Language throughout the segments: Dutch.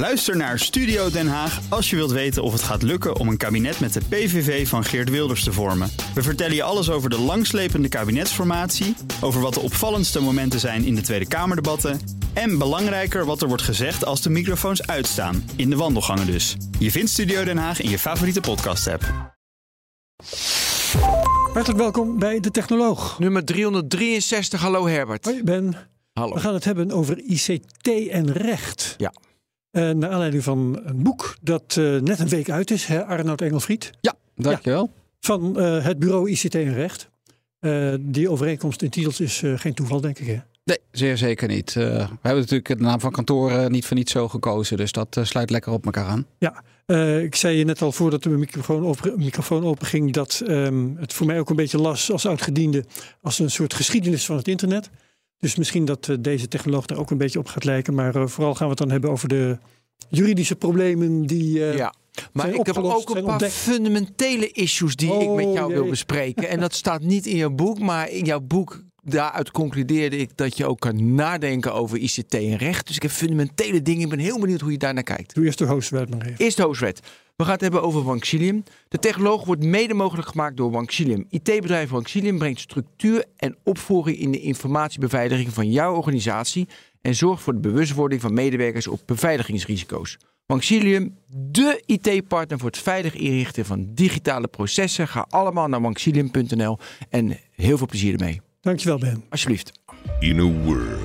Luister naar Studio Den Haag als je wilt weten of het gaat lukken om een kabinet met de PVV van Geert Wilders te vormen. We vertellen je alles over de langslepende kabinetsformatie, over wat de opvallendste momenten zijn in de Tweede Kamerdebatten en belangrijker wat er wordt gezegd als de microfoons uitstaan, in de wandelgangen dus. Je vindt Studio Den Haag in je favoriete podcast-app. Hartelijk welkom bij De Technoloog. Nummer 363. Hallo Herbert. Hoi Ben. Hallo. We gaan het hebben over ICT en recht. Ja. Uh, naar aanleiding van een boek dat uh, net een week uit is, hè, Arnoud Engelfried. Ja, dankjewel. Ja, van uh, het bureau ICT en recht. die overeenkomst in titels is geen toeval, denk ik. Hè? Nee, zeer zeker niet. we hebben natuurlijk de naam van kantoor niet voor niet zo gekozen. Dus dat sluit lekker op elkaar aan. Ja, ik zei je net al voordat de microfoon open, microfoon open ging... dat um, het voor mij ook een beetje las als oudgediende... als een soort geschiedenis van het internet... Dus misschien dat uh, deze technoloog daar ook een beetje op gaat lijken. Maar uh, vooral gaan we het dan hebben over de juridische problemen die. Uh, ja. Maar ik heb ook een paar ontdekt. fundamentele issues die oh, ik met jou jee. wil bespreken. En dat staat niet in jouw boek, maar in jouw boek. Daaruit concludeerde ik dat je ook kan nadenken over ICT en recht. Dus ik heb fundamentele dingen. Ik ben heel benieuwd hoe je daar naar kijkt. Doe eerst de hoofdwet maar even. Eerst de hoofdwet. We gaan het hebben over Wanxilium. De technoloog wordt mede mogelijk gemaakt door Wanxilium. IT-bedrijf Wanxilium brengt structuur en opvolging in de informatiebeveiliging van jouw organisatie en zorgt voor de bewustwording van medewerkers op beveiligingsrisico's. Wanxilium, de IT-partner voor het veilig inrichten van digitale processen. Ga allemaal naar wanxilium.nl en heel veel plezier ermee. Dankjewel Ben. Alsjeblieft. In a world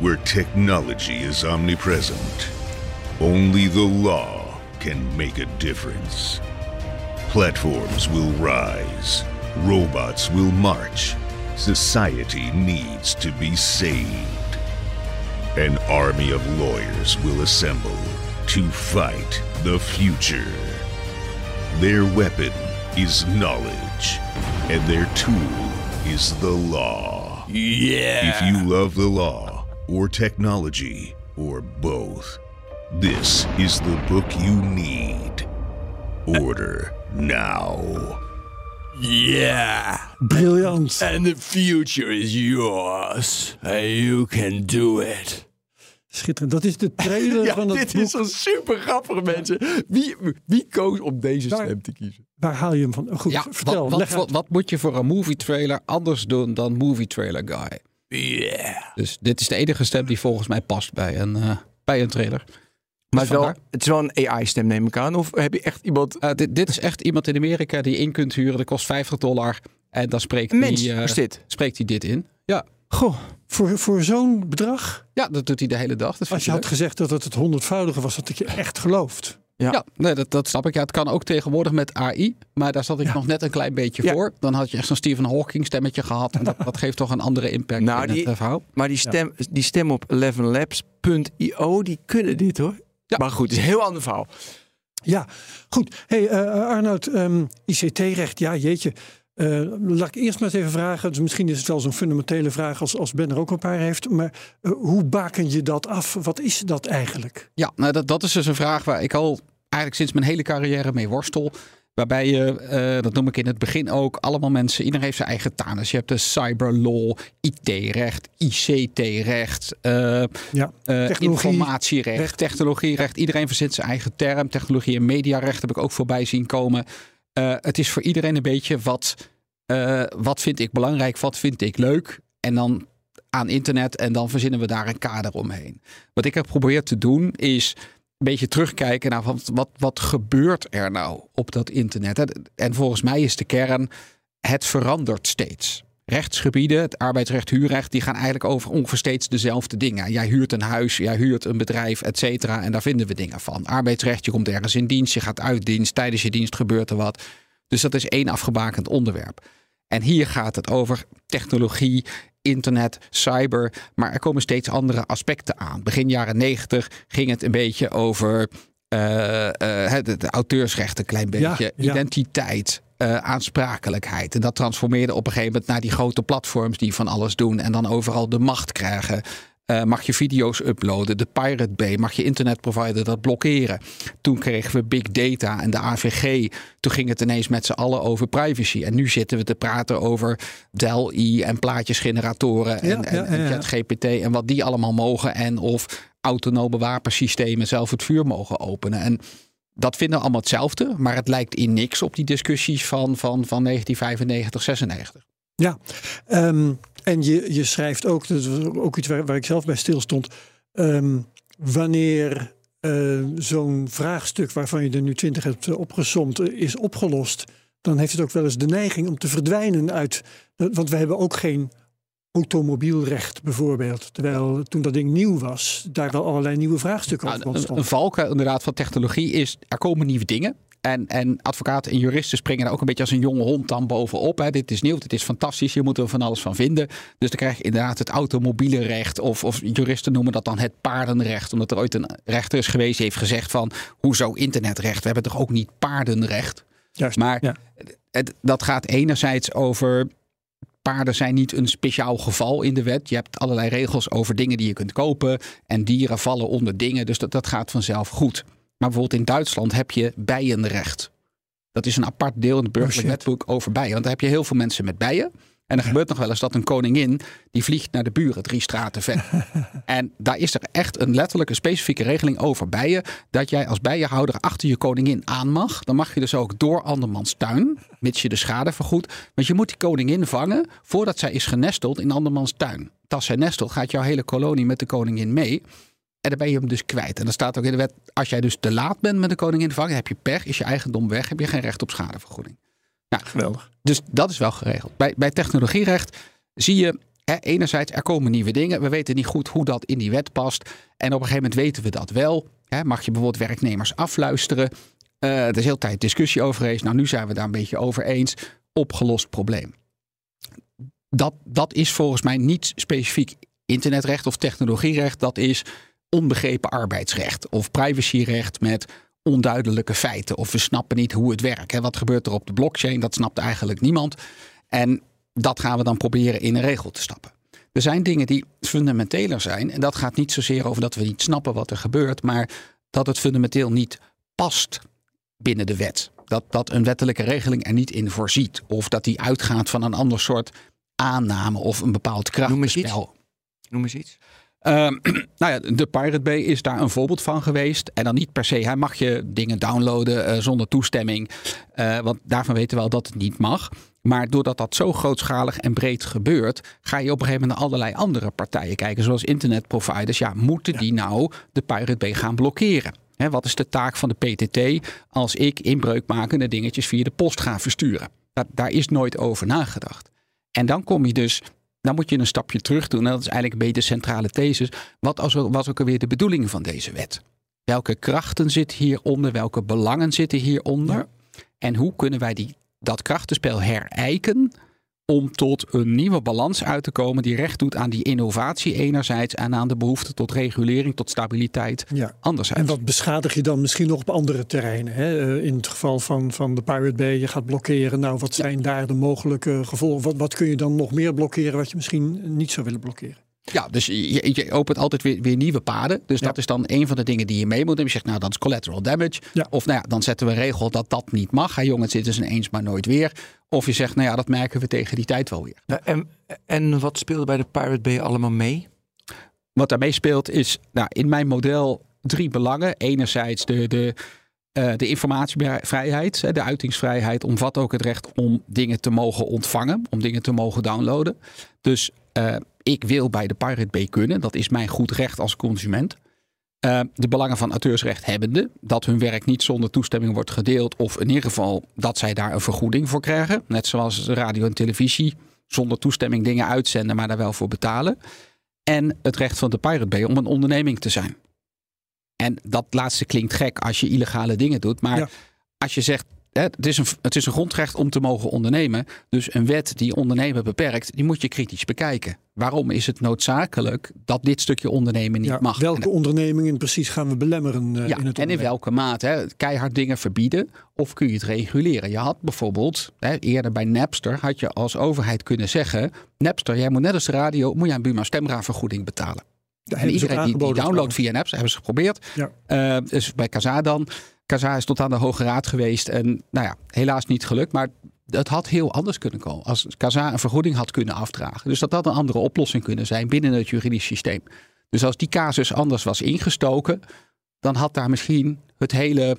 where technology is omnipresent, only the law can make a difference. Platforms will rise, robots will march, society needs to be saved. An army of lawyers will assemble to fight the future. Their weapon is knowledge, and their tool is the law. Yeah. If you love the law, or technology, or both, this is the book you need. Order now. Yeah. Briljant. And the future is yours. And you can do it. Schitterend. Dat is de trailer ja, van het dit boek. is zo super grappig, mensen. Wie, wie koos om deze stem te kiezen? Waar haal je hem van? Goed, Ja, vertel. wat, wat, leg wat, moet je voor een movie trailer anders doen dan movie trailer guy? Yeah. Dus dit is de enige stem die volgens mij past bij een, eh, bij een trailer. Maar Dus het is, wel, het is wel een AI-stem, neem ik aan. Of heb je echt iemand... Eh, dit, dit is echt iemand in Amerika die je in kunt huren. Dat kost 50 dollar. En dan spreekt hij, eh, dit? spreekt hij dit in. Ja. Goh. Voor, voor zo'n bedrag, ja, dat doet hij de hele dag. Dat als je had gezegd dat het het honderdvoudige was, had ik je echt geloofd. Ja. Ja, nee, dat, dat snap ik. Ja, het kan ook tegenwoordig met AI. Maar daar zat ik Ja. nog net een klein beetje Ja. voor. Dan had je echt zo'n Stephen Hawking stemmetje gehad. En dat, dat geeft toch een andere impact Nou, in die- het verhaal. Maar die stem, die stem op 11labs.io, die kunnen dit hoor. Ja. Maar goed, het is een heel ander verhaal. Ja, goed. Hey, eh, Arnoud, ehm, ICT-recht, ja, jeetje. Eh, laat ik eerst maar eens even vragen. Dus misschien is het wel zo'n fundamentele vraag als, als Ben er ook een paar heeft. Maar hoe baken je dat af? Wat is dat eigenlijk? Ja, nou, dat, dat is dus een vraag waar ik al eigenlijk sinds mijn hele carrière mee worstel. Waarbij je, eh, dat noem ik in het begin ook, allemaal mensen, iedereen heeft zijn eigen taal. Dus je hebt de cyberlaw, IT-recht, ICT-recht, eh, Ja, eh, Technologie, informatierecht, recht. technologierecht. Iedereen verzint zijn eigen term. Technologie en mediarecht heb ik ook voorbij zien komen. Het is voor iedereen een beetje wat, wat vind ik belangrijk, wat vind ik leuk. En dan aan internet en dan verzinnen we daar een kader omheen. Wat ik heb geprobeerd te doen is beetje terugkijken naar wat, wat, wat gebeurt er nou op dat internet. En volgens mij is de kern, het verandert steeds. Rechtsgebieden, het arbeidsrecht, huurrecht, die gaan eigenlijk over ongeveer steeds dezelfde dingen. Jij huurt een huis, jij huurt een bedrijf, et cetera. En daar vinden we dingen van. Arbeidsrecht, je komt ergens in dienst, je gaat uit dienst. Tijdens je dienst gebeurt er wat. Dus dat is één afgebakend onderwerp. En hier gaat het over technologie, internet, cyber. Maar er komen steeds andere aspecten aan. Begin jaren negentig ging het een beetje over eh, eh, het- het auteursrecht een klein beetje. ja. Identiteit, eh, aansprakelijkheid. En dat transformeerde op een gegeven moment naar die grote platforms die van alles doen. En dan overal de macht krijgen. Eh, mag je video's uploaden? De Pirate Bay. Mag je internetprovider dat blokkeren? Toen kregen we big data en de AVG. Toen ging het ineens met z'n allen over privacy. En nu zitten we te praten over DAL-E en plaatjesgeneratoren. Ja, en, en, ja, en. ChatGPT en wat die allemaal mogen. En of autonome wapensystemen zelf het vuur mogen openen. En dat vinden we allemaal hetzelfde, maar het lijkt in niks op die discussies van, van, van 1995, 96. Ja, um, en je, je schrijft ook, dat was ook iets waar, waar ik zelf bij stilstond. Um, wanneer uh, zo'n vraagstuk waarvan je er nu twintig hebt opgezomd, is opgelost, dan heeft het ook wel eens de neiging om te verdwijnen uit. Want we hebben ook geen automobielrecht bijvoorbeeld. Terwijl toen dat ding nieuw was, daar wel allerlei nieuwe vraagstukken over nou, Een, een valkuil inderdaad van technologie is, er komen nieuwe dingen. En, en advocaten en juristen springen daar ook een beetje als een jonge hond dan bovenop. Hè. Dit is nieuw, dit is fantastisch, hier moeten we van alles van vinden. Dus dan krijg je inderdaad het automobielenrecht. Of, of juristen noemen dat dan het paardenrecht. Omdat er ooit een rechter is geweest die heeft gezegd van... hoezo internetrecht? We hebben toch ook niet paardenrecht? Juist, maar het, dat gaat enerzijds over paarden zijn niet een speciaal geval in de wet. Je hebt allerlei regels over dingen die je kunt kopen. En dieren vallen onder dingen. Dus dat, dat gaat vanzelf goed. Maar bijvoorbeeld in Duitsland heb je bijenrecht. Dat is een apart deel in het burgerlijk oh wetboek over bijen. Want daar heb je heel veel mensen met bijen. En er gebeurt nog wel eens dat een koningin die vliegt naar de buren drie straten ver. en daar is er echt een letterlijke specifieke regeling over bijen. Dat jij als bijenhouder achter je koningin aan mag. Dan mag je dus ook door andermans tuin, mits je de schade vergoedt. Want je moet die koningin vangen voordat zij is genesteld in andermans tuin. Als zij nestelt, gaat jouw hele kolonie met de koningin mee. En dan ben je hem dus kwijt. En dan staat ook in de wet, als jij dus te laat bent met de koningin vangen, heb je pech, is je eigendom weg, heb je geen recht op schadevergoeding. Nou, Geweldig. Dus dat is wel geregeld. Bij, bij technologierecht zie je hè, enerzijds er komen nieuwe dingen. We weten niet goed hoe dat in die wet past. En op een gegeven moment weten we dat wel. Hè, mag je bijvoorbeeld werknemers afluisteren? Uh, er is heel tijd discussie over geweest. Nou, nu zijn we daar een beetje over eens. Opgelost probleem. Dat, dat is volgens mij niet specifiek internetrecht of technologierecht. Dat is onbegrepen arbeidsrecht of privacyrecht met onduidelijke feiten. Of we snappen niet hoe het werkt. Wat gebeurt er op de blockchain? Dat snapt eigenlijk niemand. En dat gaan we dan proberen in een regel te stappen. Er zijn dingen die fundamenteler zijn. En dat gaat niet zozeer over dat we niet snappen wat er gebeurt, maar dat het fundamenteel niet past binnen de wet. Dat, dat een wettelijke regeling er niet in voorziet. Of dat die uitgaat van een ander soort aanname of een bepaald krachtspel. Noem eens iets. Ehm, nou ja, de Pirate Bay is daar een voorbeeld van geweest. En dan niet per se, hij mag je dingen downloaden uh, zonder toestemming. Uh, want daarvan weten we wel dat het niet mag. Maar doordat dat zo grootschalig en breed gebeurt, ga je op een gegeven moment naar allerlei andere partijen kijken, zoals internetproviders. Ja, moeten die nou de Pirate Bay gaan blokkeren? He, wat is de taak van de PTT als ik inbreukmakende dingetjes via de post ga versturen? Dat, daar is nooit over nagedacht. En dan kom je dus dan moet je een stapje terug doen. En dat is eigenlijk een beetje de centrale thesis. Wat was ook alweer de bedoeling van deze wet? Welke krachten zitten hieronder? Welke belangen zitten hieronder? En hoe kunnen wij die, dat krachtenspel herijken om tot een nieuwe balans uit te komen die recht doet aan die innovatie enerzijds en aan de behoefte tot regulering, tot stabiliteit ja. anderzijds. En wat beschadig je dan misschien nog op andere terreinen? Hè? Eh, in het geval van, van de Pirate Bay, je gaat blokkeren. Nou, wat zijn daar de mogelijke gevolgen? Wat, wat kun je dan nog meer blokkeren wat je misschien niet zou willen blokkeren? Ja, dus je, je, opent altijd weer, weer nieuwe paden. Dus dat is dan een van de dingen die je mee moet nemen. Je zegt, nou, dat is collateral damage. Of nou ja, dan zetten we een regel dat dat niet mag. Hey, jongens, zitten ze eens maar nooit weer. Of je zegt, nou ja, dat merken we tegen die tijd wel weer. en, en wat speelde bij de Pirate Bay allemaal mee? Wat daarmee speelt is, nou, in mijn model drie belangen. Enerzijds de, de, uh, de informatievrijheid, de uitingsvrijheid omvat ook het recht om dingen te mogen ontvangen, om dingen te mogen downloaden. Dus uh, ik wil bij de Pirate Bay kunnen. Dat is mijn goed recht als consument. Uh, de belangen van auteursrechthebbenden. Dat hun werk niet zonder toestemming wordt gedeeld. Of in ieder geval dat zij daar een vergoeding voor krijgen. Net zoals radio en televisie. Zonder toestemming dingen uitzenden, maar daar wel voor betalen. En het recht van de Pirate Bay om een onderneming te zijn. En dat laatste klinkt gek als je illegale dingen doet. Maar als je zegt het, is een, het is een grondrecht om te mogen ondernemen. Dus een wet die ondernemen beperkt, die moet je kritisch bekijken. Waarom is het noodzakelijk dat dit stukje ondernemen niet mag? Welke ondernemingen precies gaan we belemmeren uh, ja, in het En in welke mate? Keihard dingen verbieden of kun je het reguleren? Je had bijvoorbeeld, hè, eerder bij Napster, had je als overheid kunnen zeggen... Napster, jij moet net als de radio, moet je aan Buma stemraadvergoeding betalen. En iedereen die, die downloadt via Napster, hebben ze geprobeerd. Ja. Uh, dus bij Kazaa dan Kaza is tot aan de Hoge Raad geweest. En nou ja, helaas niet gelukt. Maar het had heel anders kunnen komen. Als Kaza een vergoeding had kunnen afdragen. Dus dat had een andere oplossing kunnen zijn binnen het juridisch systeem. Dus als die casus anders was ingestoken, dan had daar misschien het hele,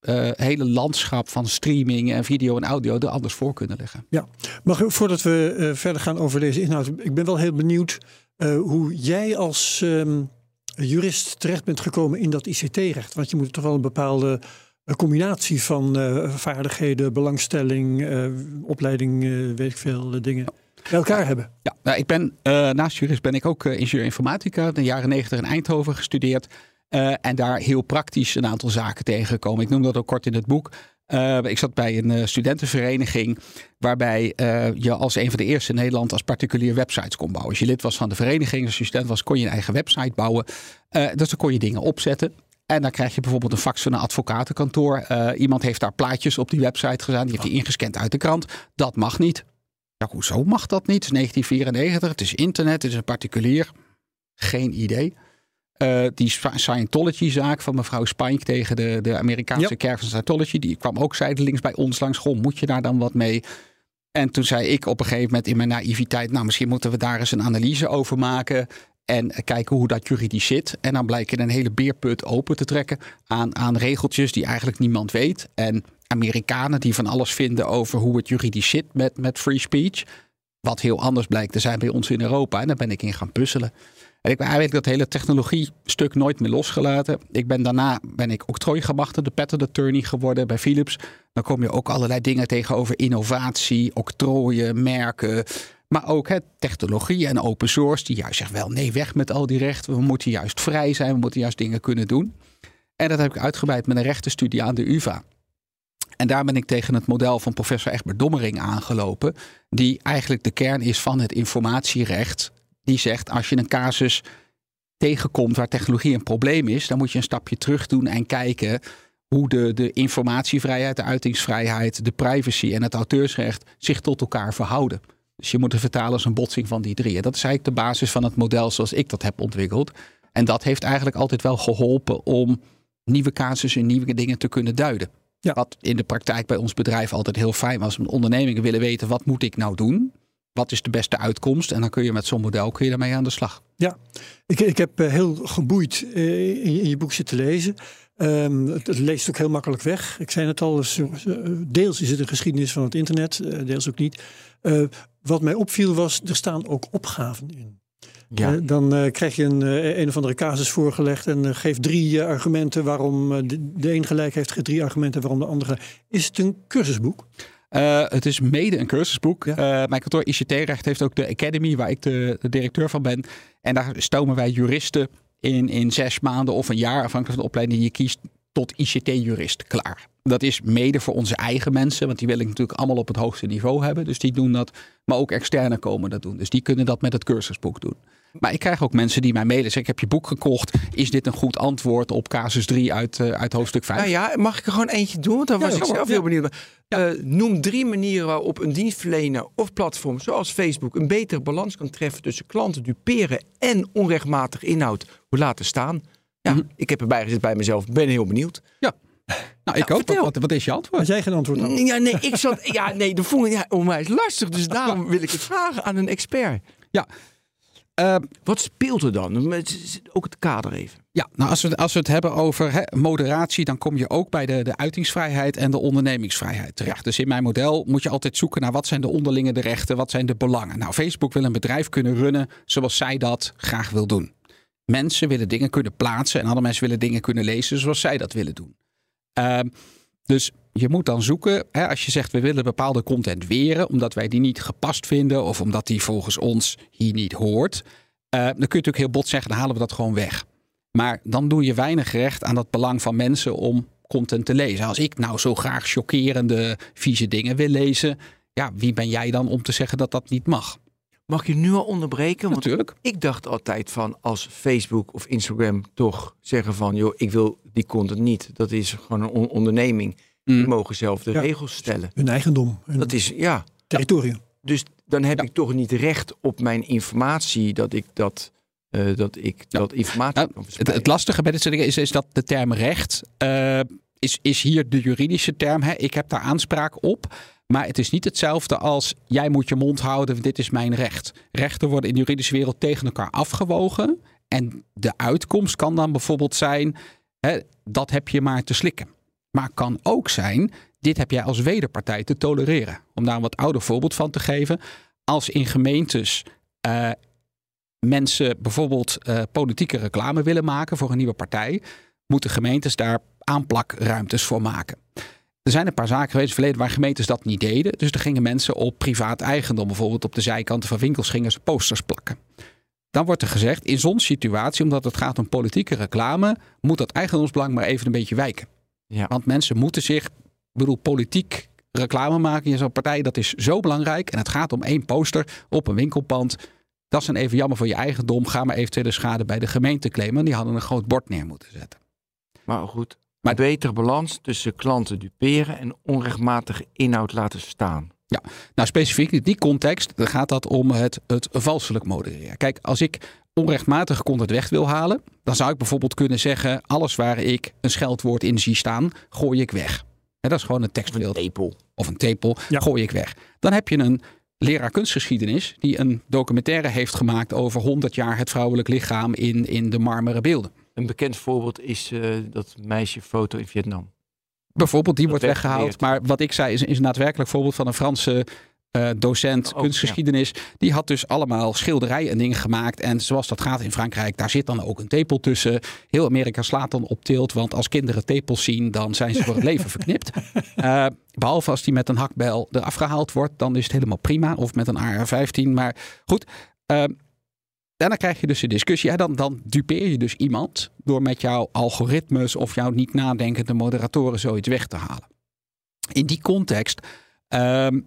uh, hele landschap van streaming en video en audio er anders voor kunnen liggen. Ja, maar voordat we uh, verder gaan over deze inhoud, ik ben wel heel benieuwd uh, hoe jij als um, jurist terecht bent gekomen in dat ICT-recht. Want je moet toch wel een bepaalde een combinatie van uh, vaardigheden, belangstelling, opleiding, weet ik veel dingen bij elkaar hebben. Ja, nou, ik ben naast jurist ben ik ook ingenieur informatica, in de jaren negentig in Eindhoven gestudeerd. en daar heel praktisch een aantal zaken tegengekomen. Ik noem dat ook kort in het boek. Ik zat bij een studentenvereniging waarbij je als een van de eerste in Nederland als particulier websites kon bouwen. Als je lid was van de vereniging, als je student was, kon je een eigen website bouwen. dus dan kon je dingen opzetten. En dan krijg je bijvoorbeeld een fax van een advocatenkantoor. Iemand heeft daar plaatjes op die website gedaan. Die heeft die ingescand uit de krant. Dat mag niet. Ja, hoezo mag dat niet? Het is 1994. Het is internet. Het is een particulier. Geen idee. Uh, die Scientology-zaak van mevrouw Spink tegen de, de Amerikaanse ja. kerk van Scientology. Die kwam ook zijdelings bij ons langs. school. moet je daar dan wat mee? En toen zei ik op een gegeven moment in mijn naïviteit... nou, misschien moeten we daar eens een analyse over maken. En kijken hoe dat juridisch zit. En dan blijkt je een hele beerput open te trekken aan, aan regeltjes die eigenlijk niemand weet. En Amerikanen die van alles vinden over hoe het juridisch zit met, met free speech. Wat heel anders blijkt te zijn bij ons in Europa. En daar ben ik in gaan puzzelen. Ik heb eigenlijk dat hele technologie-stuk nooit meer losgelaten. Ik ben daarna ben ik octrooigemachtigde patent attorney geworden bij Philips. Dan kom je ook allerlei dingen tegenover innovatie, octrooien, merken. Maar ook hè, technologie en open source, die juist zegt wel nee, weg met al die rechten. We moeten juist vrij zijn, we moeten juist dingen kunnen doen. En dat heb ik uitgebreid met een rechtenstudie aan de UVA. En daar ben ik tegen het model van professor Egbert Dommering aangelopen, die eigenlijk de kern is van het informatierecht. Die zegt als je een casus tegenkomt waar technologie een probleem is, dan moet je een stapje terug doen en kijken hoe de, de informatievrijheid, de uitingsvrijheid, de privacy en het auteursrecht zich tot elkaar verhouden. Dus je moet het vertalen als een botsing van die drie. En dat is eigenlijk de basis van het model zoals ik dat heb ontwikkeld. En dat heeft eigenlijk altijd wel geholpen om nieuwe casussen en nieuwe dingen te kunnen duiden. Ja. Wat in de praktijk bij ons bedrijf altijd heel fijn was. Ondernemingen willen weten, wat moet ik nou doen? Wat is de beste uitkomst? En dan kun je met zo'n model kun je daarmee aan de slag. Ja, ik, ik heb eh, heel geboeid eh, in je boek zitten lezen. Um, het, leest ook heel makkelijk weg. Ik zei het al, deels is het een geschiedenis van het internet, eh, deels ook niet. Uh, wat mij opviel was, er staan ook opgaven in. Ja. Uh, dan uh, krijg je een, een of andere casus voorgelegd en geeft drie argumenten waarom de, de een gelijk heeft, geeft drie argumenten waarom de andere. Is het een cursusboek? Het is mede een cursusboek. mijn kantoor ICT-recht heeft ook de Academy, waar ik de, de, directeur van ben. En daar stomen wij juristen in, in zes maanden of een jaar, afhankelijk van de opleiding die je kiest, tot ICT-jurist klaar. Dat is mede voor onze eigen mensen, want die wil ik natuurlijk allemaal op het hoogste niveau hebben. Dus die doen dat, maar ook externe komen dat doen. Dus die kunnen dat met het cursusboek doen. Maar ik krijg ook mensen die mij mailen. Zeggen, ik heb je boek gekocht. Is dit een goed antwoord op casus 3 uit, uh, uit hoofdstuk 5? Nou ja, mag ik er gewoon eentje doen? Want daar was ik zelf heel benieuwd naar. Uh, noem drie manieren waarop een dienstverlener of platform zoals Facebook een betere balans kan treffen tussen klanten duperen en onrechtmatig inhoud hoe laten staan. Ja, mhm. ik heb erbij gezet bij mezelf. Ben heel benieuwd. Ja. Nou, ik ook. Wat, wat, is je antwoord? Jij geen antwoord had. Ja, nee, ik zat, ja, nee, de vond ik ja, onwijs lastig. Dus daarom wil ik het vragen aan een expert. Ja, uh, Wat speelt er dan? Ook het kader even. Ja, nou als we, als we het hebben over moderatie, dan kom je ook bij de, de uitingsvrijheid en de ondernemingsvrijheid terecht. Dus in mijn model moet je altijd zoeken naar wat zijn de onderlinge de rechten, wat zijn de belangen. Nou, Facebook wil een bedrijf kunnen runnen zoals zij dat graag wil doen. Mensen willen dingen kunnen plaatsen en andere mensen willen dingen kunnen lezen zoals zij dat willen doen. Uh, dus je moet dan zoeken, hè, als je zegt we willen bepaalde content weren, omdat wij die niet gepast vinden of omdat die volgens ons hier niet hoort, uh, dan kun je natuurlijk heel bot zeggen, dan halen we dat gewoon weg. Maar dan doe je weinig recht aan dat belang van mensen om content te lezen. Als ik nou zo graag chockerende, vieze dingen wil lezen, ja, wie ben jij dan om te zeggen dat dat niet mag? Mag je nu al onderbreken? Want Natuurlijk. Ik dacht altijd van als Facebook of Instagram toch zeggen van joh, ik wil die content niet. Dat is gewoon een onderneming. Die mm. mogen zelf de regels stellen. Hun eigendom. dat is ja. Territorium. Dus dan heb ik toch niet recht op mijn informatie dat ik dat. Uh, dat ik dat informatie nou, kan het, het, lastige bij dit soort dingen is, is dat de term recht uh, is, is hier de juridische term. Hè? Ik heb daar aanspraak op. Maar het is niet hetzelfde als jij moet je mond houden, dit is mijn recht. Rechten worden in de juridische wereld tegen elkaar afgewogen. En de uitkomst kan dan bijvoorbeeld zijn, hè, dat heb je maar te slikken. Maar kan ook zijn, dit heb jij als wederpartij te tolereren. Om daar een wat ouder voorbeeld van te geven. Als in gemeentes uh, mensen bijvoorbeeld uh, politieke reclame willen maken voor een nieuwe partij, moeten gemeentes daar aanplakruimtes voor maken. Er zijn een paar zaken geweest in het verleden waar gemeentes dat niet deden. Dus er gingen mensen op privaat eigendom, bijvoorbeeld op de zijkanten van winkels, gingen ze posters plakken. Dan wordt er gezegd, in zo'n situatie, omdat het gaat om politieke reclame, moet dat eigendomsbelang maar even een beetje wijken. Ja. Want mensen moeten zich, ik bedoel, politiek reclame maken in zo'n partij, dat is zo belangrijk. En het gaat om één poster op een winkelpand. Dat is dan even jammer voor je eigendom. Ga maar eventueel de schade bij de gemeente claimen. Die hadden een groot bord neer moeten zetten. Maar goed, maar betere balans tussen klanten duperen en onrechtmatige inhoud laten staan. Ja, nou specifiek in die context gaat dat om het, het valselijk modereren. Kijk, als ik onrechtmatige content weg wil halen, dan zou ik bijvoorbeeld kunnen zeggen: alles waar ik een scheldwoord in zie staan, gooi ik weg. dat is gewoon een tekstbeeld. Een tepel. Of een tepel, gooi ik weg. Dan heb je een leraar kunstgeschiedenis die een documentaire heeft gemaakt over 100 jaar het vrouwelijk lichaam in, in de marmeren beelden. Een bekend voorbeeld is uh, dat meisjefoto in Vietnam. Bijvoorbeeld, die wordt weggehaald. Maar wat ik zei is, is een daadwerkelijk voorbeeld van een Franse uh, docent oh, kunstgeschiedenis. Die had dus allemaal schilderijen en dingen gemaakt. En zoals dat gaat in Frankrijk, daar zit dan ook een tepel tussen. Heel Amerika slaat dan op tilt. Want als kinderen tepels zien, dan zijn ze voor het leven verknipt. Uh, behalve als die met een hakbel eraf gehaald wordt, dan is het helemaal prima. Of met een AR-15. Maar goed. Uh, en dan krijg je dus de discussie. Ja, dan, dan dupeer je dus iemand door met jouw algoritmes of jouw niet nadenkende moderatoren zoiets weg te halen. In die context um,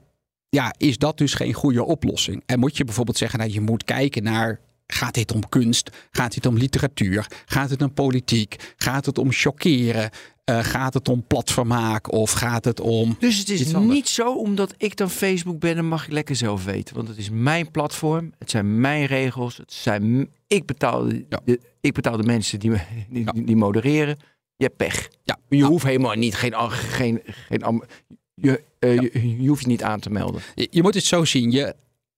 ja, is dat dus geen goede oplossing. En moet je bijvoorbeeld zeggen dat nou, je moet kijken naar Gaat dit om kunst? Gaat dit om literatuur? Gaat het om politiek? Gaat het om chockeren? Uh, gaat het om platvermaak of gaat het om. Dus het is niet zo omdat ik dan Facebook ben, dan mag ik lekker zelf weten. Want het is mijn platform, het zijn mijn regels, het zijn, ik, betaal de, ik betaal de mensen die, die, die, modereren. Je hebt pech. Ja. Je hoeft helemaal niet, geen, geen, geen, je, uh, je, je, hoeft je niet aan te melden. Je, je moet het zo zien. Je,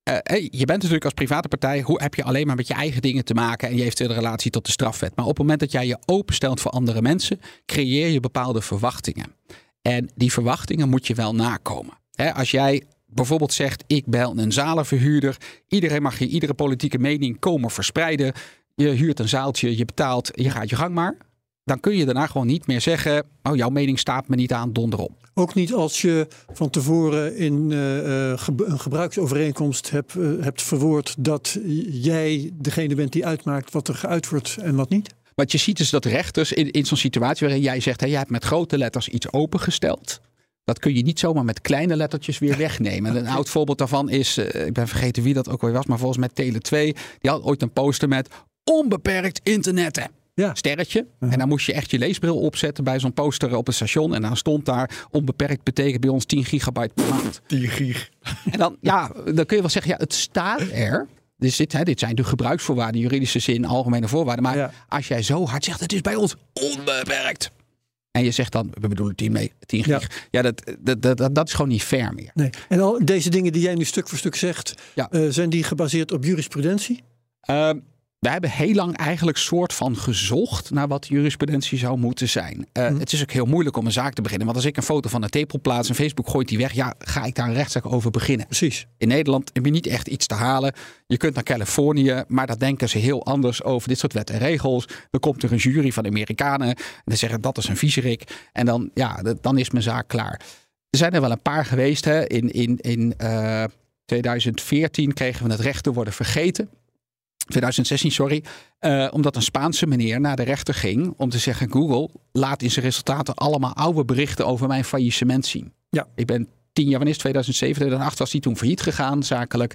uh, je bent natuurlijk als private partij, hoe heb je alleen maar met je eigen dingen te maken en je heeft een relatie tot de strafwet. Maar op het moment dat jij je openstelt voor andere mensen, creëer je bepaalde verwachtingen. En die verwachtingen moet je wel nakomen. als jij bijvoorbeeld zegt, ik bel een zalenverhuurder, iedereen mag je iedere politieke mening komen verspreiden. Je huurt een zaaltje, je betaalt, je gaat je gang maar dan kun je daarna gewoon niet meer zeggen: Oh, jouw mening staat me niet aan, donderom. Ook niet als je van tevoren in uh, een gebruiksovereenkomst hebt, uh, hebt verwoord dat jij degene bent die uitmaakt wat er geuit wordt en wat niet. Wat je ziet is dat rechters in, in zo'n situatie waarin jij zegt: hey, jij hebt met grote letters iets opengesteld. Dat kun je niet zomaar met kleine lettertjes weer wegnemen. Een oud voorbeeld daarvan is, ik ben vergeten wie dat ook weer was, maar volgens mij Tele 2. Die had ooit een poster met onbeperkt internetten ja. sterretje. En dan moest je echt je leesbril opzetten bij zo'n poster op het station. En dan stond daar onbeperkt betekent bij ons 10 gigabyte per maand. 10 gig. En dan, ja, dan kun je wel zeggen, ja, het staat er. Dus dit, hè, dit zijn de gebruiksvoorwaarden, juridische zin, algemene voorwaarden. Maar als jij zo hard zegt, het is bij ons onbeperkt. En je zegt dan, we bedoelen 10, mee, 10 gig. Ja, dat, dat, dat, dat, is gewoon niet fair meer. Nee. En al deze dingen die jij nu stuk voor stuk zegt, ja. uh, zijn die gebaseerd op jurisprudentie? Uh, we hebben heel lang eigenlijk soort van gezocht naar wat jurisprudentie zou moeten zijn. Uh, Het is ook heel moeilijk om een zaak te beginnen. Want als ik een foto van een tepel plaats en Facebook gooit die weg, ja, ga ik daar een rechtszaak over beginnen. Precies. In Nederland heb je niet echt iets te halen. Je kunt naar Californië, maar daar denken ze heel anders over dit soort wetten en regels. Dan komt er een jury van Amerikanen en dan zeggen dat is een viezerik. En dan, ja, dan is mijn zaak klaar. Er zijn er wel een paar geweest. Hè. In, in, in uh, eh, 2014 kregen we het recht te worden vergeten. 2016, sorry. Uh, omdat een Spaanse meneer naar de rechter ging om te zeggen: Google laat in zijn resultaten allemaal oude berichten over mijn faillissement zien. Ja. Ik ben tien jaar, wanneer is 2007, 2008 was hij toen failliet gegaan, zakelijk.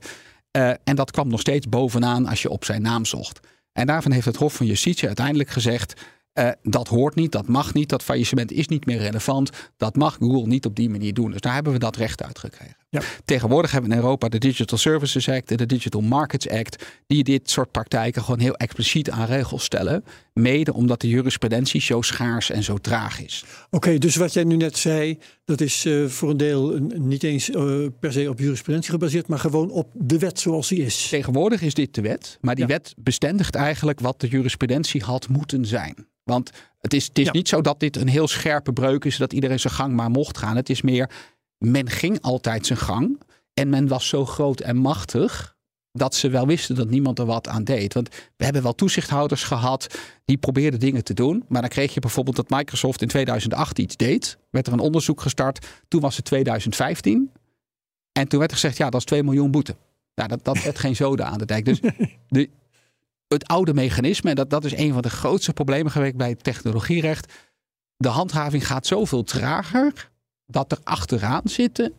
Uh, en dat kwam nog steeds bovenaan als je op zijn naam zocht. En daarvan heeft het Hof van Justitie uiteindelijk gezegd: uh, dat hoort niet, dat mag niet, dat faillissement is niet meer relevant. Dat mag Google niet op die manier doen. Dus daar hebben we dat recht uitgekregen. Ja. Tegenwoordig hebben we in Europa de Digital Services Act en de Digital Markets Act, die dit soort praktijken gewoon heel expliciet aan regels stellen. Mede omdat de jurisprudentie zo schaars en zo traag is. Oké, dus wat jij nu net zei, dat is eh, voor een deel niet eens eh, per se op jurisprudentie gebaseerd, maar gewoon op de wet zoals die is. Tegenwoordig is dit de wet, maar die Ja. wet bestendigt eigenlijk wat de jurisprudentie had moeten zijn. Want het is, het is Ja. niet zo dat dit een heel scherpe breuk is, dat iedereen zijn gang maar mocht gaan. Het is meer, men ging altijd zijn gang en men was zo groot en machtig dat ze wel wisten dat niemand er wat aan deed. Want we hebben wel toezichthouders gehad die probeerden dingen te doen. Maar dan kreeg je bijvoorbeeld dat Microsoft in 2008 iets deed. Werd er een onderzoek gestart. Toen was het 2015. En toen werd er gezegd, ja, dat is 2 miljoen boete. Nou, dat, dat werd geen zoden aan de dijk. Dus de, het oude mechanisme, en dat, dat is een van de grootste problemen geweest bij het technologierecht. De handhaving gaat zoveel trager dat er achteraan zitten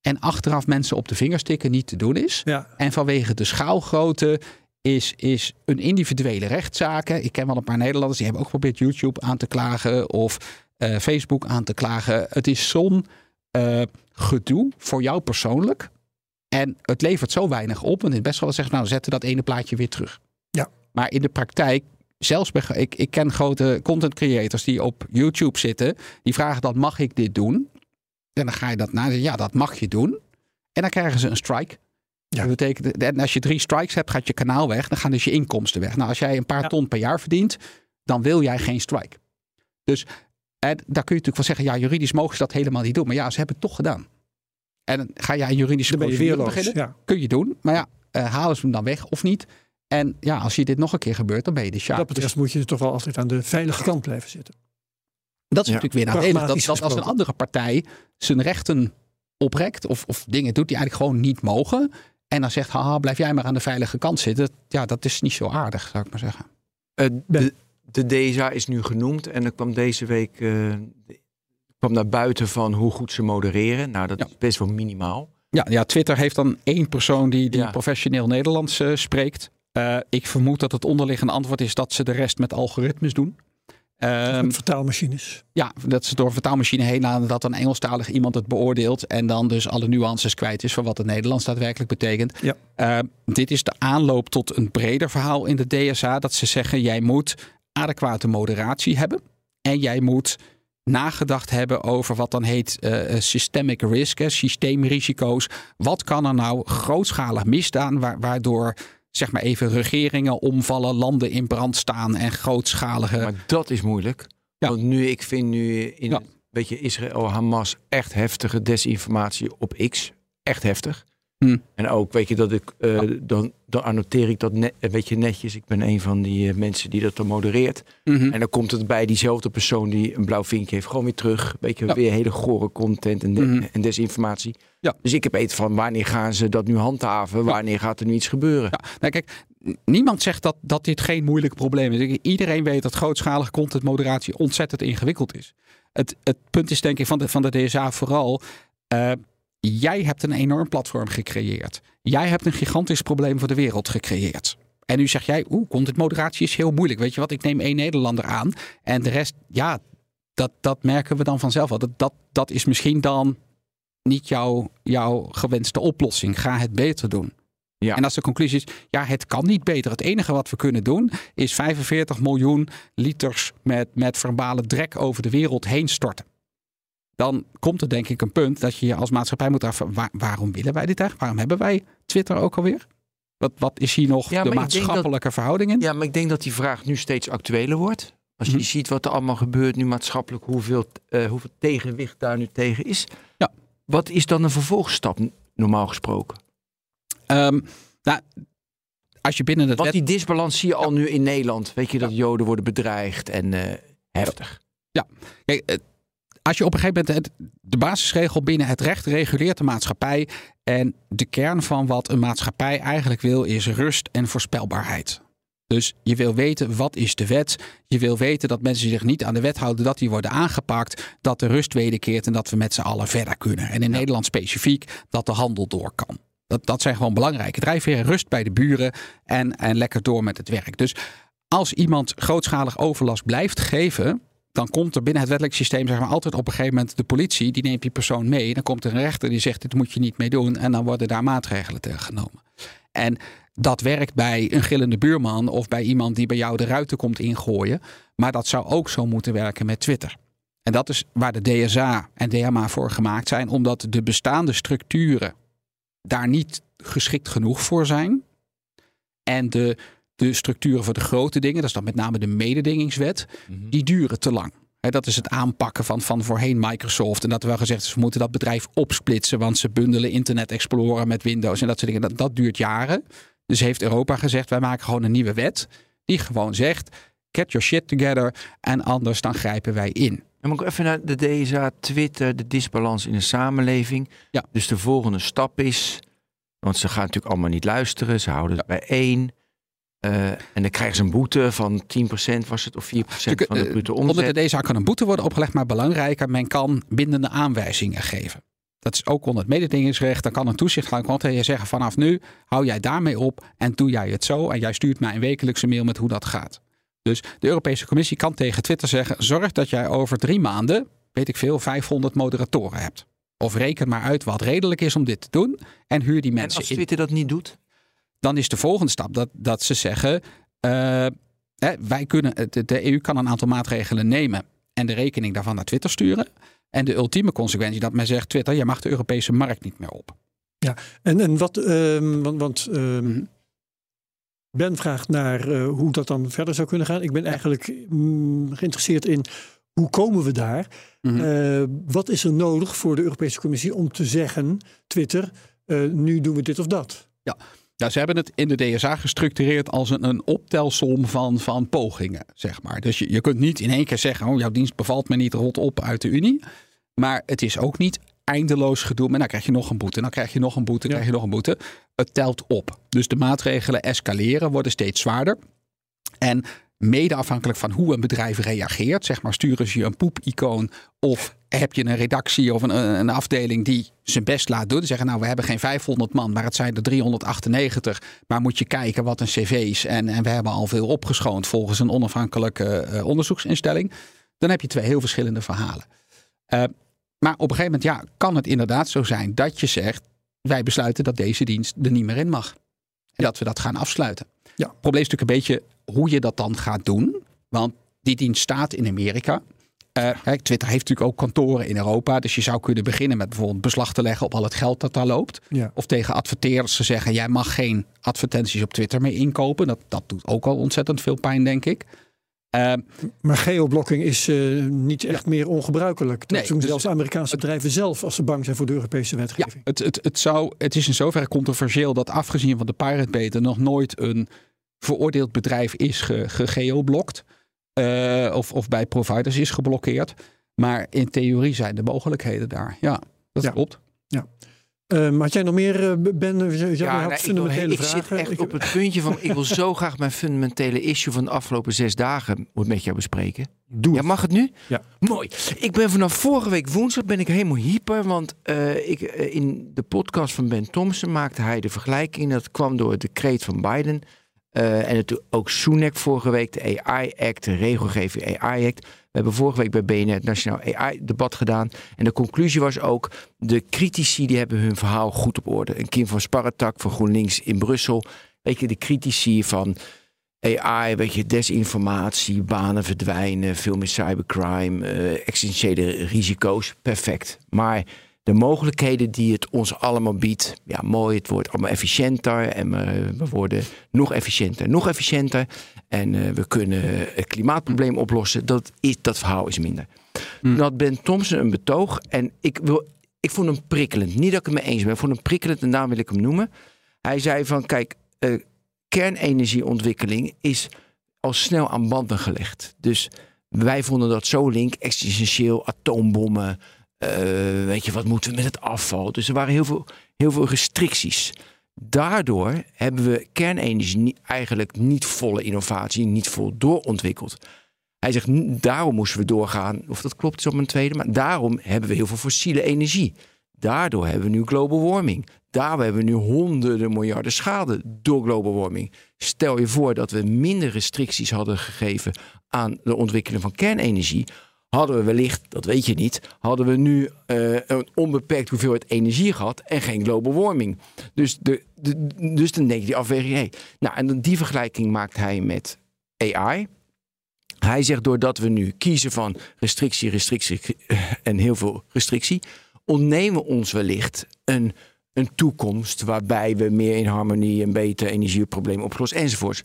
en achteraf mensen op de vingers tikken niet te doen is. Ja, En vanwege de schaalgrootte is, is een individuele rechtszaken. Ik ken wel een paar Nederlanders die hebben ook geprobeerd YouTube aan te klagen of eh, Facebook aan te klagen. Het is zo'n eh, gedoe voor jou persoonlijk. En het levert zo weinig op. En het best wel zeggen, nou, zetten dat ene plaatje weer terug. Ja. Maar in de praktijk, zelfs bij, ik, ik ken grote content creators die op YouTube zitten. Die vragen dan, mag ik dit doen? En dan ga je dat na. Ja, dat mag je doen. En dan krijgen ze een strike. Ja. Dat betekent, en als je drie strikes hebt, gaat je kanaal weg. Dan gaan dus je inkomsten weg. Nou, als jij een paar Ja. ton per jaar verdient, dan wil jij geen strike. Dus en daar kun je natuurlijk wel zeggen, ja, juridisch mogen ze dat helemaal niet doen. Maar ja, ze hebben het toch gedaan. En dan ga jij een juridische dan ben je procedure weerloos. beginnen. Ja. Kun je doen. Maar ja, eh, halen ze hem dan weg of niet? En ja, als je dit nog een keer gebeurt, dan ben je de sjaak. dat betreft moet je toch wel altijd aan de veilige kant blijven zitten. Dat is Ja. natuurlijk weer nadelig. Dat, dat als een andere partij zijn rechten oprekt of, of dingen doet die eigenlijk gewoon niet mogen. En dan zegt, haha, blijf jij maar aan de veilige kant zitten. Ja, dat is niet zo aardig, zou ik maar zeggen. Eh, de, de DSA is nu genoemd en er kwam deze week eh, kwam naar buiten van hoe goed ze modereren. Nou, dat Ja. is best wel minimaal. Ja, ja, Twitter heeft dan één persoon die, die Ja. professioneel Nederlands eh, spreekt. Eh, ik vermoed dat het onderliggende antwoord is dat ze de rest met algoritmes doen. Ehm, vertaalmachines. ja, dat ze door vertaalmachine heen laten dat een Engelstalig iemand het beoordeelt. En dan dus alle nuances kwijt is van wat het Nederlands daadwerkelijk betekent. Ja. Eh, dit is de aanloop tot een breder verhaal in de DSA. Dat ze zeggen, jij moet adequate moderatie hebben. En jij moet nagedacht hebben over wat dan heet eh, systemic risk, hè, systeemrisico's. Wat kan er nou grootschalig misdaan wa- waardoor zeg maar even regeringen omvallen, landen in brand staan en grootschalige... Maar dat is moeilijk. Ja. Want nu, ik vind nu in Ja. weet je, Israël, Hamas echt heftige desinformatie op X. Echt heftig. Hm. En ook, weet je, dat ik, eh, dan, dan annoteer ik dat net, een beetje netjes. Ik ben een van die eh, mensen die dat dan modereert. Mhm. En dan komt het bij diezelfde persoon die een blauw vinkje heeft, gewoon weer terug. Weet je, Ja. weer hele gore content en, de- Mhm. en desinformatie. Ja. Dus ik heb eten van wanneer gaan ze dat nu handhaven? Wanneer gaat er nu iets gebeuren? Ja, nou kijk, niemand zegt dat, dat dit geen moeilijk probleem is. Iedereen weet dat grootschalige contentmoderatie ontzettend ingewikkeld is. Het, het punt is denk ik van de, van de DSA vooral... eh, jij hebt een enorm platform gecreëerd. Jij hebt een gigantisch probleem voor de wereld gecreëerd. En nu zeg jij, oeh, contentmoderatie is heel moeilijk. Weet je wat, ik neem één Nederlander aan. En de rest, ja, dat, dat merken we dan vanzelf wel. Dat, dat, dat is misschien dan niet jouw, jouw gewenste oplossing. Ga het beter doen. Ja. En als de conclusie is, ja, het kan niet beter. Het enige wat we kunnen doen is 45 miljoen liters met, met verbale drek over de wereld heen storten. Dan komt er denk ik een punt dat je je als maatschappij moet afvragen, waar- waarom willen wij dit eigenlijk? Waarom hebben wij Twitter ook alweer? Wat, wat is hier nog Ja, de maatschappelijke verhouding in? Ja, maar ik denk dat die vraag nu steeds actueler wordt. Als je Mhm. ziet wat er allemaal gebeurt nu maatschappelijk, hoeveel, eh, hoeveel tegenwicht daar nu tegen is. Ja. Wat is dan een vervolgstap, normaal gesproken? Ehm, nou, als je binnen het Want die disbalans zie je al nu in Nederland. Weet je, dat Joden worden bedreigd en eh, heftig. Kijk, eh, als je op een gegeven moment het, de basisregel binnen het recht reguleert de maatschappij. En de kern van wat een maatschappij eigenlijk wil is rust en voorspelbaarheid. Dus je wil weten wat is de wet. Je wil weten dat mensen zich niet aan de wet houden, dat die worden aangepakt. Dat de rust wederkeert en dat we met z'n allen verder kunnen. En in Nederland specifiek dat de handel door kan. Dat, dat zijn gewoon belangrijke drijfveren. Rust bij de buren en, en lekker door met het werk. Dus als iemand grootschalig overlast blijft geven, dan komt er binnen het wettelijk systeem zeg maar, altijd op een gegeven moment de politie. Die neemt die persoon mee. Dan komt er een rechter die zegt: dit moet je niet mee doen. En dan worden daar maatregelen tegen genomen. En dat werkt bij een gillende buurman of bij iemand die bij jou de ruiten komt ingooien. Maar dat zou ook zo moeten werken met Twitter. En dat is waar de DSA en DMA voor gemaakt zijn, omdat de bestaande structuren daar niet geschikt genoeg voor zijn. En de, de structuren voor de grote dingen, dat is dan met name de mededingingswet, Mhm. die duren te lang. Dat is het aanpakken van, van voorheen Microsoft. En dat er wel gezegd is, we moeten dat bedrijf opsplitsen, want ze bundelen Internet Explorer met Windows en dat soort dingen. Dat, dat duurt jaren. Dus heeft Europa gezegd, wij maken gewoon een nieuwe wet die gewoon zegt, get your shit together en anders dan grijpen wij in. En moet ik even naar de DSA, Twitter, de disbalans in de samenleving. Ja. Dus de volgende stap is, want ze gaan natuurlijk allemaal niet luisteren, ze houden het bij één. Eh, en dan krijgen ze een boete van 10% was het, of 4% van de Eh, bruto Onder omzet. de DSA kan een boete worden opgelegd, maar belangrijker, men kan bindende aanwijzingen geven. Dat is ook onder het mededingingsrecht. Dan kan een toezichthouder tegen je zeggen: vanaf nu hou jij daarmee op en doe jij het zo. En jij stuurt mij een wekelijkse mail met hoe dat gaat. Dus de Europese Commissie kan tegen Twitter zeggen: zorg dat jij over drie maanden, weet ik veel, 500 moderatoren hebt. Of reken maar uit wat redelijk is om dit te doen en huur die en mensen als in Twitter dat niet doet? Dan is de volgende stap dat, dat ze zeggen: eh, hè, wij kunnen, de, de EU kan een aantal maatregelen nemen en de rekening daarvan naar Twitter sturen. En de ultieme consequentie dat men zegt: Twitter, je mag de Europese markt niet meer op. En, en wat, ehm, want, want ehm, Mhm. Ben vraagt naar eh, hoe dat dan verder zou kunnen gaan. Ik ben eigenlijk mm, geïnteresseerd in hoe komen we daar? Eh, wat is er nodig voor de Europese Commissie om te zeggen, Twitter, nu doen we dit of dat? Ja, ze hebben het in de DSA gestructureerd als een, een optelsom van, van pogingen, zeg maar. Dus je, je kunt niet in één keer zeggen, oh, jouw dienst bevalt me niet, rot op uit de Unie. Maar het is ook niet eindeloos gedoe. En dan krijg je nog een boete, dan krijg je nog een boete, dan krijg je nog een boete. Het telt op. Dus de maatregelen escaleren, worden steeds zwaarder. En mede afhankelijk van hoe een bedrijf reageert, zeg maar, sturen ze je een poep-icoon of heb je een redactie of een, een afdeling die zijn best laat doen. Zeggen, nou, we hebben geen 500 man, maar het zijn er 398. Maar moet je kijken wat een cv's en, en we hebben al veel opgeschoond volgens een onafhankelijke eh, onderzoeksinstelling. Dan heb je twee heel verschillende verhalen. Eh, maar op een gegeven moment ja, kan het inderdaad zo zijn dat je zegt, wij besluiten dat deze dienst er niet meer in mag. En dat we dat gaan afsluiten. Ja. Het probleem is natuurlijk een beetje hoe je dat dan gaat doen. Want die dienst staat in Amerika. Eh, Twitter heeft natuurlijk ook kantoren in Europa. Dus je zou kunnen beginnen met bijvoorbeeld beslag te leggen op al het geld dat daar loopt. Ja. Of tegen adverteerders te zeggen: jij mag geen advertenties op Twitter meer inkopen. Dat, dat doet ook al ontzettend veel pijn, denk ik. Eh, Maar geoblocking is eh, niet echt meer ongebruikelijk. Dat Nee, doen dus- zelfs Amerikaanse bedrijven zelf als ze bang zijn voor de Europese Ja, wetgeving. het, het, het, zou, het is in zoverre controversieel dat afgezien van de Pirate Beta nog nooit een veroordeeld bedrijf is ge, gegeoblokt. Eh, of, of bij providers is geblokkeerd. Maar in theorie zijn de mogelijkheden daar. Ja, dat Ja. klopt. Ehm, had jij nog meer, eh, Ben? Ja, nou, ik, wil- fundamentele ik zit echt Ik- op het puntje van, ik wil zo graag mijn fundamentele issue van de afgelopen zes dagen met jou bespreken. Doe Ja, het. mag het nu? Ja. Mooi. Ik ben vanaf vorige week woensdag ben ik helemaal hyper. Want eh, ik, eh, in de podcast van Ben Thompson maakte hij de vergelijking. Dat kwam door het decreet van Biden. En het, ook Sunak vorige week, de AI-act, de regelgeving AI-act. We hebben vorige week bij BNR het Nationaal AI-debat gedaan. En de conclusie was ook, de critici die hebben hun verhaal goed op orde. Een Kim van Sparretak van GroenLinks in Brussel. Weet je, de critici van AI, weet je, desinformatie, banen verdwijnen, veel meer cybercrime, eh existentiële risico's, perfect. Maar de mogelijkheden die het ons allemaal biedt, ja mooi, het wordt allemaal efficiënter en we, we worden nog efficiënter, nog efficiënter. En eh, we kunnen het klimaatprobleem oplossen, dat, is, dat verhaal is minder. Toen had Ben Thompson een betoog en ik, wil, ik vond hem prikkelend. Niet dat ik het mee eens ben, ik vond hem prikkelend en daarom wil ik hem noemen. Hij zei van, kijk, eh, kernenergieontwikkeling is al snel aan banden gelegd. Dus wij vonden dat zo link, existentieel, atoombommen. Eh, weet je, wat moeten we met het afval? Dus er waren heel veel, heel veel restricties. Daardoor hebben we kernenergie eigenlijk niet volle innovatie, niet vol doorontwikkeld. Hij zegt, "N- daarom moesten we doorgaan. Of dat klopt is op mijn tweede, maar daarom hebben we heel veel fossiele energie. Daardoor hebben we nu global warming. Daardoor hebben we nu honderden miljarden schade door global warming. Stel je voor dat we minder restricties hadden gegeven aan de ontwikkeling van kernenergie. Hadden we wellicht, dat weet je niet, hadden we nu uh, een onbeperkt hoeveelheid energie gehad en geen global warming. Dus, de, dus dan denk je die afweging, hey. Nou, en die vergelijking maakt hij met AI. Hij zegt doordat we nu kiezen van restrictie, restrictie en heel veel restrictie, ontnemen ons wellicht een, een toekomst waarbij we meer in harmonie en beter energieproblemen oplossen enzovoorts.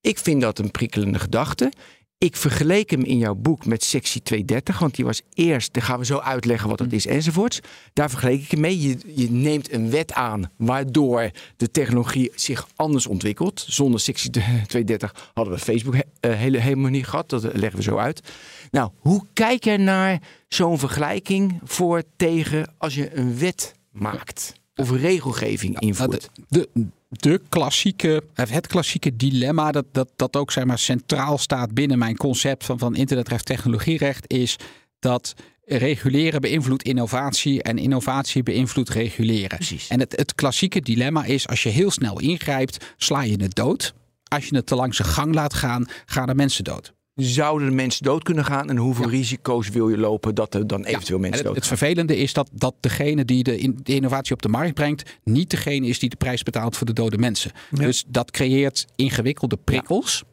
Ik vind dat een prikkelende gedachte. Ik vergeleek hem in jouw boek met sectie 230, want die was eerst, daar gaan we zo uitleggen wat het is enzovoorts. Daar vergeleek ik hem mee. Je, je neemt een wet aan waardoor de technologie zich anders ontwikkelt. Zonder sectie 230 hadden we Facebook uh, hele, helemaal niet gehad. Dat leggen we zo uit. Nou, hoe kijk je naar zo'n vergelijking voor tegen als je een wet maakt? Of regelgeving invoert? de, de de klassieke, het klassieke dilemma dat, dat, dat ook zeg maar, centraal staat binnen mijn concept van, van internetrecht technologierecht is dat reguleren beïnvloedt innovatie en innovatie beïnvloedt reguleren. Precies. En het, het klassieke dilemma is als je heel snel ingrijpt, sla je het dood. Als je het te lang zijn gang laat gaan, gaan er mensen dood zouden de mensen dood kunnen gaan en hoeveel risico's wil je lopen dat er dan eventueel mensen het, dood Het vervelende is dat, dat degene die de, de, innovatie op de markt brengt, niet degene is die de prijs betaalt voor de dode mensen. Dus dat creëert ingewikkelde prikkels.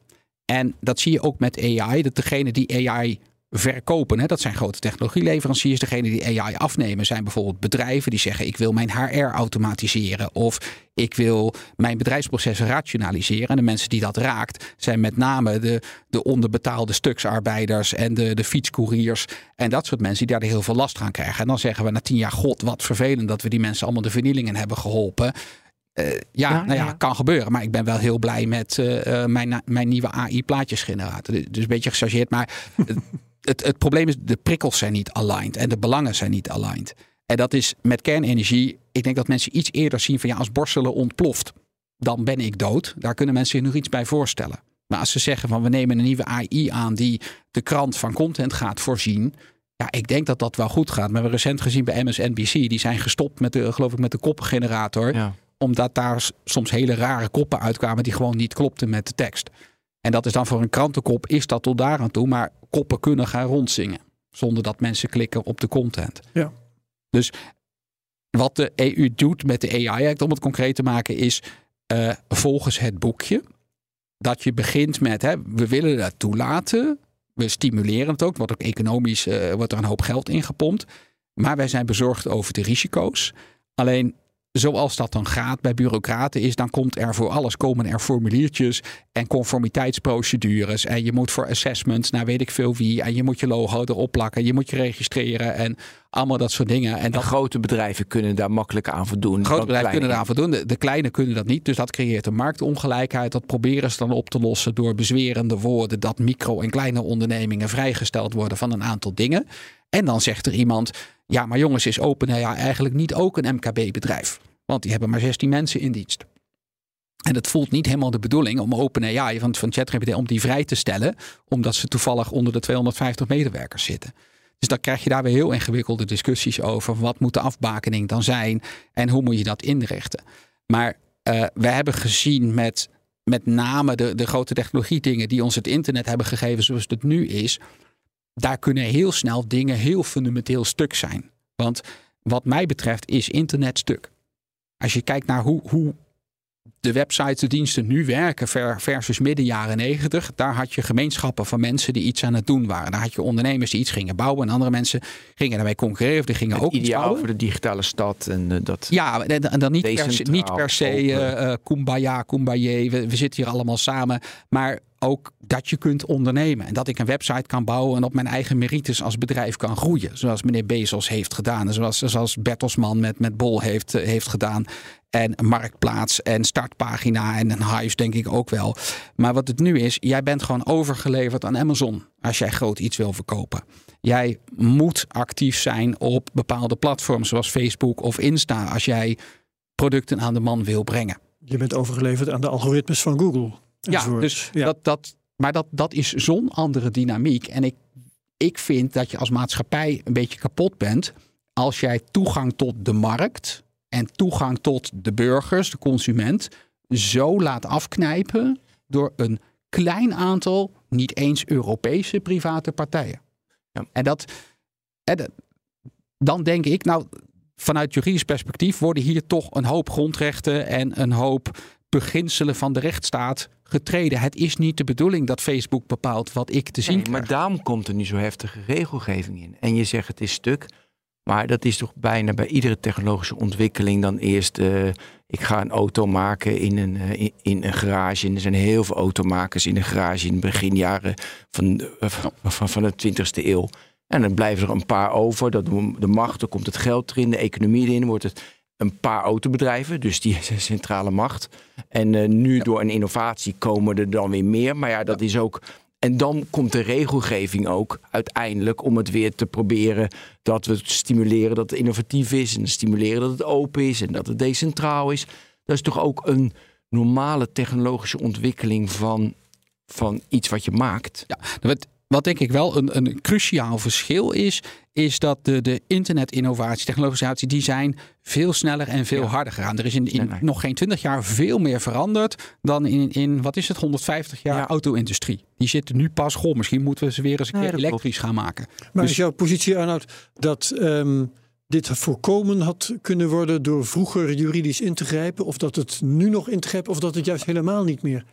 En dat zie je ook met AI, dat degene die AI verkopen. Hè? Dat zijn grote technologieleveranciers. Degene die AI afnemen zijn bijvoorbeeld bedrijven die zeggen: ik wil mijn HR automatiseren of ik wil mijn bedrijfsprocessen rationaliseren. En de mensen die dat raakt zijn met name de, de onderbetaalde stuksarbeiders en de, de fietscouriers en dat soort mensen die daar heel veel last gaan krijgen. En dan zeggen we na tien jaar: God, wat vervelend dat we die mensen allemaal de vernielingen hebben geholpen. Uh, ja, nou ja, kan gebeuren. Maar ik ben wel heel blij met uh, mijn, mijn nieuwe AI-plaatjesgenerator. Dus een beetje gechargeerd. Maar het, het probleem is, de prikkels zijn niet aligned en de belangen zijn niet aligned. En dat is met kernenergie. Ik denk dat mensen iets eerder zien van ja, als borstelen ontploft, dan ben ik dood. Daar kunnen mensen zich nog iets bij voorstellen. Maar als ze zeggen van we nemen een nieuwe AI aan die de krant van content gaat voorzien. Ja, ik denk dat dat wel goed gaat. We hebben recent gezien bij MSNBC, die zijn gestopt met de, geloof ik, met de koppengenerator. Ja. Omdat daar soms hele rare koppen uitkwamen die gewoon niet klopten met de tekst. En dat is dan voor een krantenkop, is dat tot daar aan toe. Maar koppen kunnen gaan rondzingen. Zonder dat mensen klikken op de content. Ja. Dus wat de EU doet met de AI-act, om het concreet te maken, is uh, volgens het boekje. Dat je begint met, hè, we willen dat toelaten. We stimuleren het ook. Wordt ook economisch uh, wordt er een hoop geld ingepompt. Maar wij zijn bezorgd over de risico's. Alleen zoals dat dan gaat bij bureaucraten is, dan komt er voor alles komen er formuliertjes en conformiteitsprocedures. En je moet voor assessments naar weet ik veel wie. En je moet je logo erop plakken. Je moet je registreren en allemaal dat soort dingen. En, dat, grote bedrijven kunnen daar makkelijk aan voldoen. Grote bedrijven kunnen daar aan voldoen. De, de kleine kunnen dat niet. Dus dat creëert een marktongelijkheid. Dat proberen ze dan op te lossen door bezwerende woorden dat micro- en kleine ondernemingen vrijgesteld worden van een aantal dingen. En dan zegt er iemand, ja maar jongens, is OpenAI eigenlijk niet ook een MKB-bedrijf? Want die hebben maar 16 mensen in dienst. En het voelt niet helemaal de bedoeling om OpenAI van, van ChatGPT om die vrij te stellen, omdat ze toevallig onder de 250 medewerkers zitten. Dus dan krijg je daar weer heel ingewikkelde discussies over. Wat moet de afbakening dan zijn en hoe moet je dat inrichten? Maar uh, we hebben gezien met met name de, de grote technologie dingen die ons het internet hebben gegeven zoals het nu is, daar kunnen heel snel dingen heel fundamenteel stuk zijn. Want wat mij betreft is internet stuk. Als je kijkt naar hoe, hoe de websites, de diensten nu werken versus midden jaren negentig. Daar had je gemeenschappen van mensen die iets aan het doen waren. Daar had je ondernemers die iets gingen bouwen. En andere mensen gingen daarmee concurreren. Of die gingen ook iets bouwen. voor de digitale stad. En uh, dat ja, en, dan niet per, se, niet per se uh, kumbaya, kumbaye. We, we zitten hier allemaal samen. Maar ook dat je kunt ondernemen. En dat ik een website kan bouwen en op mijn eigen merites als bedrijf kan groeien. Zoals meneer Bezos heeft gedaan. En zoals, zoals Bertelsman met, met Bol heeft, heeft gedaan. En marktplaats en startpagina en een huis denk ik ook wel. Maar wat het nu is, jij bent gewoon overgeleverd aan Amazon als jij groot iets wil verkopen. Jij moet actief zijn op bepaalde platforms zoals Facebook of Insta als jij producten aan de man wil brengen. Je bent overgeleverd aan de algoritmes van Google. Ja, dus ja. Dat, dat, maar dat, dat is zo'n andere dynamiek. En ik, ik vind dat je als maatschappij een beetje kapot bent als jij toegang tot de markt en toegang tot de burgers, de consument, zo laat afknijpen door een klein aantal, niet eens Europese private partijen. Ja. En dat- dan denk ik, nou, vanuit juridisch perspectief worden hier toch een hoop grondrechten en een hoop beginselen van de rechtsstaat getreden. Het is niet de bedoeling dat Facebook bepaalt wat ik te zien Nee, krijg. maar daarom komt er nu zo heftige regelgeving in. En je zegt het is stuk. Maar dat is toch bijna bij iedere technologische ontwikkeling dan eerst... eh, ik ga een auto maken in een, eh, in, in een garage. En er zijn heel veel automakers in de garage in de beginjaren van, de- eh, van, van de 20e eeuw. En dan blijven er een paar over. Dat de macht, dan komt het geld erin, de economie erin. Wordt het een paar autobedrijven, dus die centrale macht. En eh, nu door een innovatie komen er dan weer meer. Maar ja, dat is ook en dan komt de regelgeving ook uiteindelijk om het weer te proberen dat we stimuleren dat het innovatief is en stimuleren dat het open is en dat het decentraal is. Dat is toch ook een normale technologische ontwikkeling van, van iets wat je maakt. Ja, wat denk ik wel een, een cruciaal verschil is, is dat de, de internetinnovatie, technologisatie, die zijn veel sneller en veel Ja. harder gegaan. Er is in, in Nee, nee. nog geen 20 jaar veel meer veranderd dan in, in wat is het, 150 jaar Ja. auto-industrie. Die zitten nu pas, goh, misschien moeten we ze weer eens een keer klopt. elektrisch gaan maken. Maar Dus- is jouw positie, Arnoud, dat ehm, dit voorkomen had kunnen worden door vroeger juridisch in te grijpen? Of dat het nu nog in te grijpen, of dat het juist helemaal niet meer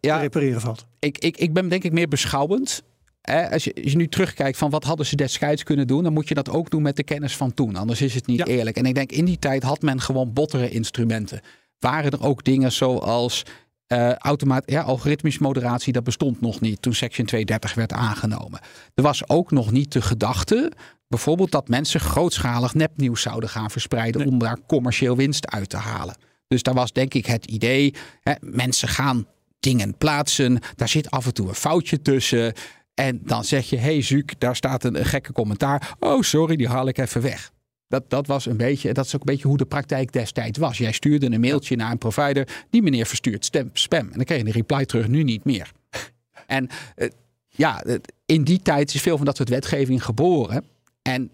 te Ja, repareren valt? ik, ik, ik ben denk ik meer beschouwend. Hè, als, je, als je nu terugkijkt van wat hadden ze destijds kunnen doen, dan moet je dat ook doen met de kennis van toen. Anders is het niet Ja. eerlijk. En ik denk in die tijd had men gewoon bottere instrumenten. Waren er ook dingen zoals eh automaat, ja, algoritmische moderatie, dat bestond nog niet toen Section 230 werd aangenomen. Er was ook nog niet de gedachte, bijvoorbeeld dat mensen grootschalig nepnieuws zouden gaan verspreiden om daar commercieel winst uit te halen. Dus daar was denk ik het idee, hè, mensen gaan dingen plaatsen, daar zit af en toe een foutje tussen. En dan zeg je, hey Zuuk, daar staat een, een gekke commentaar. Oh, sorry, die haal ik even weg. Dat, dat was een beetje, dat is ook een beetje hoe de praktijk destijds was. Jij stuurde een mailtje naar een provider, die meneer verstuurt stem, spam. En dan kreeg je een reply terug, nu niet meer. En eh, ja, in die tijd is veel van dat soort wetgeving geboren. En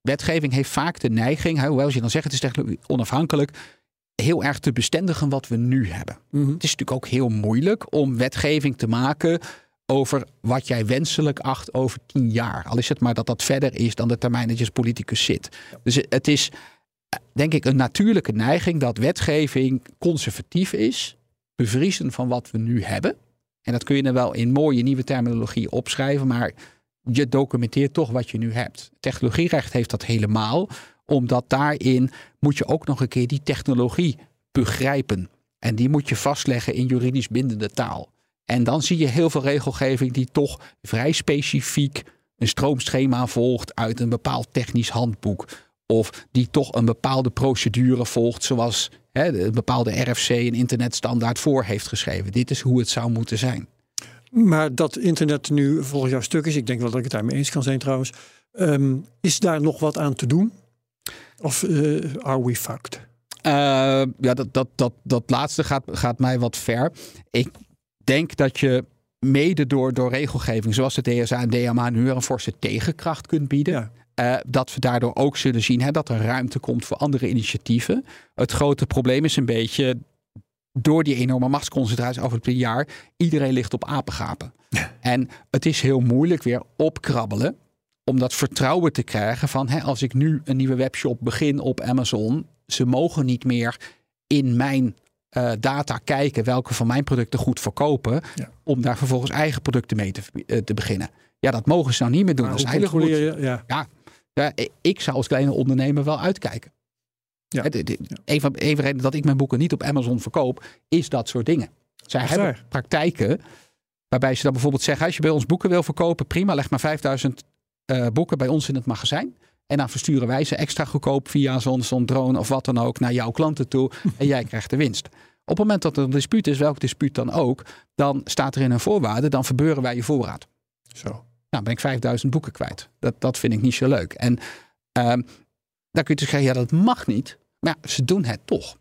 wetgeving heeft vaak de neiging, hoewel je dan zegt het is technologie onafhankelijk, heel erg te bestendigen wat we nu hebben. Mhm. Het is natuurlijk ook heel moeilijk om wetgeving te maken over wat jij wenselijk acht over tien jaar. Al is het maar dat dat verder is dan de termijn dat je als politicus zit. Dus het is denk ik een natuurlijke neiging dat wetgeving conservatief is, bevriezen van wat we nu hebben. En dat kun je dan wel in mooie nieuwe terminologie opschrijven, maar je documenteert toch wat je nu hebt. Technologierecht heeft dat helemaal, omdat daarin moet je ook nog een keer die technologie begrijpen. En die moet je vastleggen in juridisch bindende taal. En dan zie je heel veel regelgeving die toch vrij specifiek een stroomschema volgt uit een bepaald technisch handboek. Of die toch een bepaalde procedure volgt, zoals hè, een bepaalde RFC een internetstandaard voor heeft geschreven. Dit is hoe het zou moeten zijn. Maar dat internet nu volgens jou stuk is, ik denk wel dat ik het daarmee eens kan zijn trouwens. ehm, is daar nog wat aan te doen? Of eh, are we fucked? Eh, ja, dat, dat, dat, dat laatste gaat, gaat mij wat ver. Ik denk dat je mede door, door regelgeving, zoals de DSA en DMA, nu weer een forse tegenkracht kunt bieden. Ja. Eh, dat we daardoor ook zullen zien hè, dat er ruimte komt voor andere initiatieven. Het grote probleem is een beetje, door die enorme machtsconcentratie over het jaar, iedereen ligt op apengapen. En het is heel moeilijk weer opkrabbelen om dat vertrouwen te krijgen van hè, als ik nu een nieuwe webshop begin op Amazon, ze mogen niet meer in mijn eh, data kijken welke van mijn producten goed verkopen, Ja. om daar vervolgens eigen producten mee te, eh, te beginnen. Ja, dat mogen ze nou niet meer doen. Dat is goed. je? Ja. Ja, ik zou als kleine ondernemer wel uitkijken. Ja. Hè, de- de- Een van een van de redenen dat ik mijn boeken niet op Amazon verkoop, is dat soort dingen. Zij hebben waar. praktijken waarbij ze dan bijvoorbeeld zeggen, als je bij ons boeken wil verkopen, prima, leg maar 5000 eh, boeken bij ons in het magazijn. En dan versturen wij ze extra goedkoop via zo'n zo'n drone of wat dan ook naar jouw klanten toe. En jij krijgt de winst. Op het moment dat er een dispuut is, welk dispuut dan ook, dan staat er in een voorwaarde, dan verbeuren wij je voorraad. Zo. Nou, ben ik 5000 boeken kwijt. Dat, dat vind ik niet zo leuk. En ehm dan kun je dus zeggen, ja, dat mag niet. Maar ja, ze doen het toch.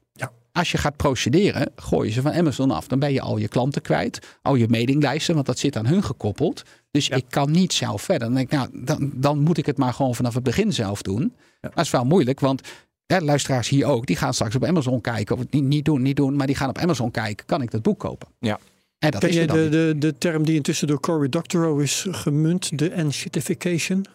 Als je gaat procederen, gooi je ze van Amazon af. Dan ben je al je klanten kwijt, al je mailinglijsten, want dat zit aan hun gekoppeld. Dus ik kan niet zelf verder. Dan denk ik, nou, dan, dan moet ik het maar gewoon vanaf het begin zelf doen. Dat is wel moeilijk, want hè, luisteraars hier ook, die gaan straks op Amazon kijken. Of het niet, niet doen, niet doen, maar die gaan op Amazon kijken. Kan ik dat boek kopen? Ja. En dat Ken is dan de, de, de term die intussen door Cory Doctorow is gemunt, de enshittification?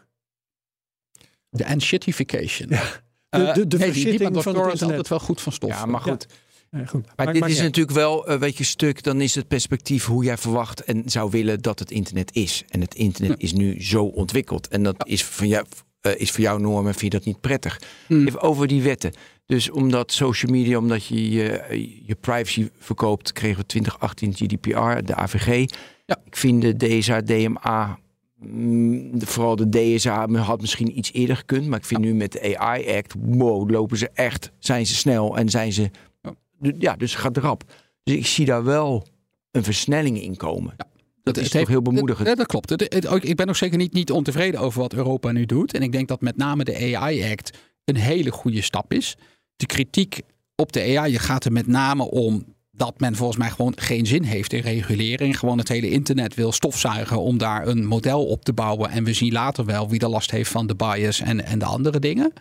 de enshittification. Ja. Eh, De- de- nee, van het Doctor is internet. altijd wel goed van stof. Ja, maar goed. Ja, goed. Maar dit is natuurlijk wel, eh, weet je, stuk. Dan is het perspectief hoe jij verwacht en zou willen dat het internet is. En het internet is nu zo ontwikkeld. En dat is, van jou, eh, is voor jou norm en vind je dat niet prettig. Hmm. Even over die wetten. Dus omdat social media, omdat je je, je privacy verkoopt, kregen we 2018 GDPR, de AVG. Ja. Ik vind de DSA, DMA, mm, de- vooral de DSA had misschien iets eerder gekund. Maar ik vind nu met de AI Act, wow, lopen ze echt, zijn ze snel en zijn ze, ja, dus het gaat rap. Dus ik zie daar wel een versnelling in komen. Dat is het toch heeft- heel bemoedigend. Dat, dat klopt. Het- het- ook- ik ben ook zeker niet, niet ontevreden over wat Europa nu doet. En ik denk dat met name de AI-act een hele goede stap is. De kritiek op de AI gaat er met name om dat men volgens mij gewoon geen zin heeft in regulering. Gewoon het hele internet wil stofzuigen om daar een model op te bouwen. En we zien later wel wie er last heeft van de bias en, en de andere dingen.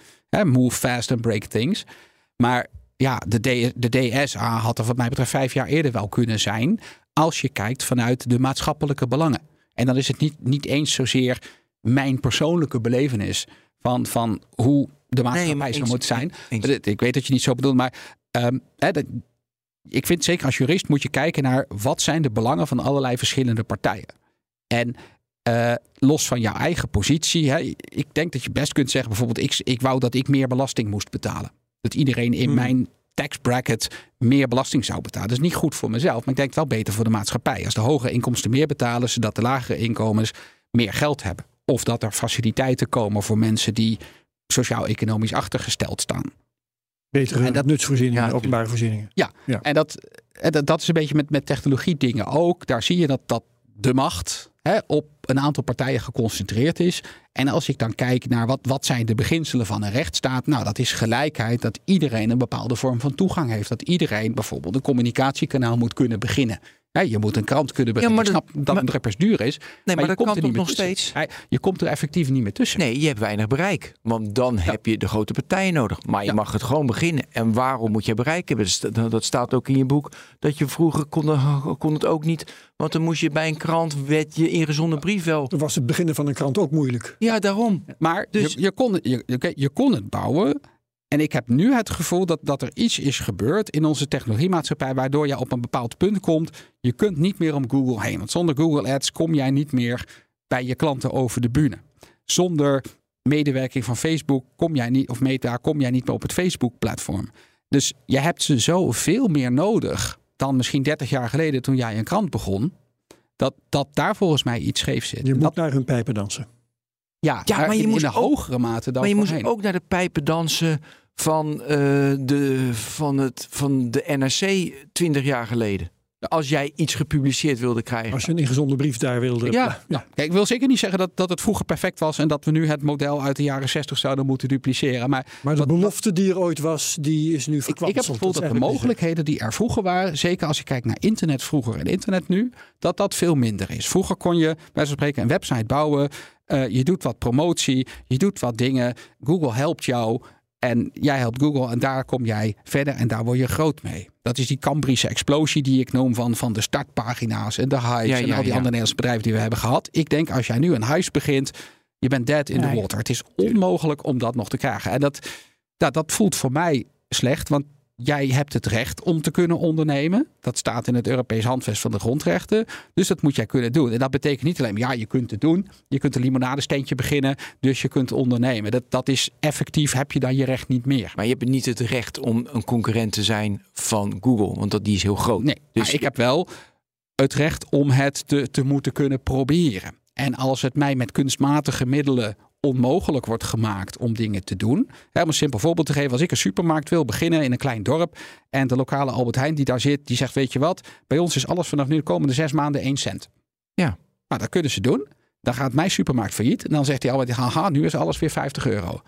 Move fast and break things. Maar ja, de, D- de DSA had er wat mij betreft vijf jaar eerder wel kunnen zijn. Als je kijkt vanuit de maatschappelijke belangen. En dan is het niet, niet eens zozeer mijn persoonlijke belevenis van, van hoe de maatschappij zou moeten zijn. eens. Ik weet dat je niet zo bedoelt, maar ehm, ik vind zeker als jurist moet je kijken naar wat zijn de belangen van allerlei verschillende partijen. En eh, los van jouw eigen positie, hè, ik denk dat je best kunt zeggen, bijvoorbeeld, ik, ik wou dat ik meer belasting moest betalen. Dat iedereen in Hmm. mijn tax bracket meer belasting zou betalen. Dat is niet goed voor mezelf, maar ik denk wel beter voor de maatschappij. Als de hogere inkomsten meer betalen, zodat de lagere inkomens meer geld hebben. Of dat er faciliteiten komen voor mensen die sociaal-economisch achtergesteld staan. Betere En dat- nutsvoorzieningen, Ja, openbare voorzieningen. Ja, Ja. en dat, en dat, dat is een beetje met, met technologie dingen ook. Daar zie je dat, dat de macht hè, op een aantal partijen geconcentreerd is. En als ik dan kijk naar wat, wat zijn de beginselen van een rechtsstaat. Nou, dat is gelijkheid. Dat iedereen een bepaalde vorm van toegang heeft. Dat iedereen bijvoorbeeld een communicatiekanaal moet kunnen beginnen. Je moet een krant kunnen beginnen. maar ik snap dat- best duur is. Nee, maar, maar, je dat komt kan er niet nog tussen. steeds? Je komt er effectief niet meer tussen. Nee, je hebt weinig bereik. Want dan heb je de grote partijen nodig. Maar je Ja. mag het gewoon beginnen. En waarom moet je bereik hebben? Dat sta- Dat staat ook in je boek. Dat je vroeger kon, kon het ook niet. Want dan moest je bij een krant, werd je ingezonden brief wel. Toen was het beginnen van een krant ook moeilijk. Ja, daarom. Maar Dus- je, je, kon, het- je, je, je kon het bouwen. En ik heb nu het gevoel dat, dat er iets is gebeurd in onze technologiemaatschappij. waardoor je op een bepaald punt komt. Je kunt niet meer om Google heen. Want zonder Google Ads kom jij niet meer bij je klanten over de bühne. Zonder medewerking van Facebook kom jij niet, of Meta, kom jij niet meer op het Facebook-platform. Dus je hebt ze zoveel meer nodig dan misschien 30 jaar geleden toen jij een krant begon. Dat, dat daar volgens mij iets scheef zit. Je moet dat, naar hun pijpen dansen. Ja, Ja, maar je in, een ook- hogere mate dan maar je moest ook naar de pijpen dansen van, eh, de, van, het, van de NRC 20 jaar geleden. Als jij iets gepubliceerd wilde krijgen. Als je een ingezonden brief daar wilde. Ja. ja. Kijk, ik wil zeker niet zeggen dat, dat het vroeger perfect was en dat we nu het model uit de jaren 60 zouden moeten dupliceren. Maar Maar de belofte die er ooit was, die is nu ik, ik verkwanseld. heb het gevoel dat de mogelijkheden die er vroeger waren, zeker als je kijkt naar internet vroeger en internet nu, dat dat veel minder is. Vroeger kon je bij spreken een website bouwen, eh, je doet wat promotie, je doet wat dingen, Google helpt jou en jij helpt Google en daar kom jij verder en daar word je groot mee. Dat is die Cambrische explosie die ik noem van, van de startpagina's en de Hives Ja, en ja, al die ja. andere Nederlandse bedrijven die we hebben gehad. Ik denk als jij nu een Hives begint, je bent dead in the water. Het is onmogelijk om dat nog te krijgen. En dat, dat voelt voor mij slecht, want jij hebt het recht om te kunnen ondernemen. Dat staat in het Europees Handvest van de Grondrechten. Dus dat moet jij kunnen doen. En dat betekent niet alleen, ja, je kunt het doen. Je kunt een limonadesteentje beginnen, dus je kunt ondernemen. Dat, dat is effectief, heb je dan je recht niet meer. Maar je hebt niet het recht om een concurrent te zijn van Google. Want dat, die is heel groot. Nee, Dus ik heb wel het recht om het te, te moeten kunnen proberen. En als het mij met kunstmatige middelen onmogelijk wordt gemaakt om dingen te doen. Hè, om een simpel voorbeeld te geven. Als ik een supermarkt wil beginnen in een klein dorp. En de lokale Albert Heijn die daar zit, die zegt weet je wat. Bij ons is alles vanaf nu de komende zes maanden één cent. Ja. Nou, dat kunnen ze doen. Dan gaat mijn supermarkt failliet. En dan zegt hij Albert, haha, nu is alles weer 50 euro.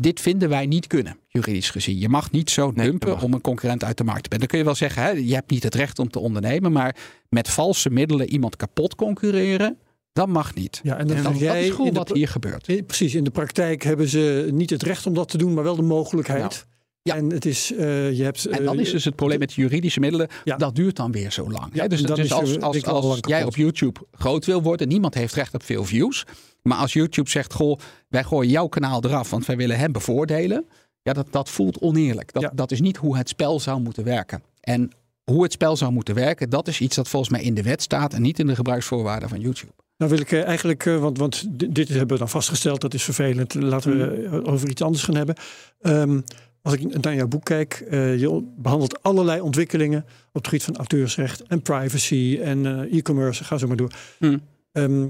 Dit vinden wij niet kunnen, juridisch gezien. Je mag niet zo dumpen om een concurrent uit de markt te brengen. Dan kun je wel zeggen, hè, je hebt niet het recht om te ondernemen. Maar met valse middelen iemand kapot concurreren, dat mag niet. Ja, en dan Dat, zeg dat jij is wat hier gebeurt. Precies, in de praktijk hebben ze niet het recht om dat te doen, maar wel de mogelijkheid. Ja. En, het is, eh, je hebt, En dan eh, is dus het probleem met juridische middelen, Ja. dat duurt dan weer zo lang. Ja, hè? dus dus is, als, als, als jij op YouTube groot wil worden, niemand heeft recht op veel views. Maar als YouTube zegt, goh, wij gooien jouw kanaal eraf, want wij willen hem bevoordelen. Ja, dat, dat voelt oneerlijk. Dat, Ja. dat is niet hoe het spel zou moeten werken. En hoe het spel zou moeten werken, dat is iets dat volgens mij in de wet staat en niet in de gebruiksvoorwaarden van YouTube. Nou wil ik eh, eigenlijk, eh, want, want dit hebben we dan vastgesteld, dat is vervelend. Laten we Mm. over iets anders gaan hebben. Ehm, als ik naar jouw boek kijk, eh, je behandelt allerlei ontwikkelingen op het gebied van auteursrecht en privacy en e-commerce, ga zo maar door. Hmm. Ehm,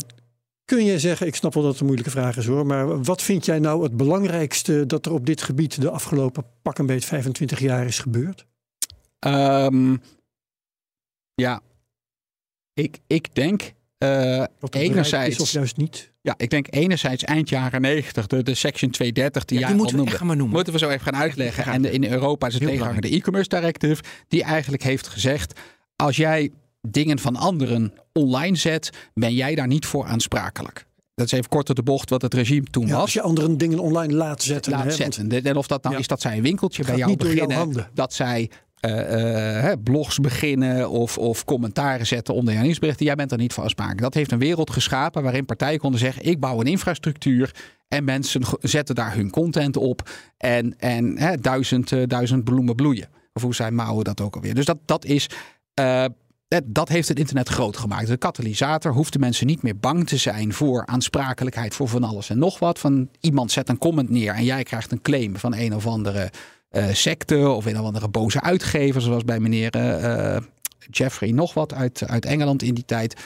kun je zeggen, ik snap wel dat het een moeilijke vraag is hoor, maar wat vind jij nou het belangrijkste dat er op dit gebied de afgelopen pak een beetje 25 jaar is gebeurd? Ehm, ja, ik, ik denk bereikt enerzijds... is of juist niet? Ja, ik denk enerzijds eind jaren 90, de, de Section 230 die Ja, jij al moeten noemde. gaan maar noemen. Moeten we zo even gaan uitleggen. En de- in Europa is het tegenhanger de e-commerce directive, die eigenlijk heeft gezegd: als jij dingen van anderen online zet, ben jij daar niet voor aansprakelijk. Dat is even kort op de bocht wat het regime toen Ja, was. als je anderen dingen online laat zetten. laat hè, zetten. En of dat nou Ja. is dat zij een winkeltje bij jou beginnen, dat zij eh, eh, blogs beginnen of, of commentaren zetten onder nieuwsberichten. Jij bent er niet voor aansprakelijk. Dat heeft een wereld geschapen waarin partijen konden zeggen: ik bouw een infrastructuur en mensen zetten daar hun content op en, en duizend, eh, duizend bloemen bloeien. Of hoe zei Mao dat ook alweer. Dus dat, dat is. dat- heeft het internet groot gemaakt. De katalysator hoefden mensen niet meer bang te zijn voor aansprakelijkheid voor van alles en nog wat. Van iemand zet een comment neer en jij krijgt een claim van een of andere secte of een of andere boze uitgever, zoals bij meneer eh, eh, Jeffrey nog wat uit, uit Engeland in die tijd.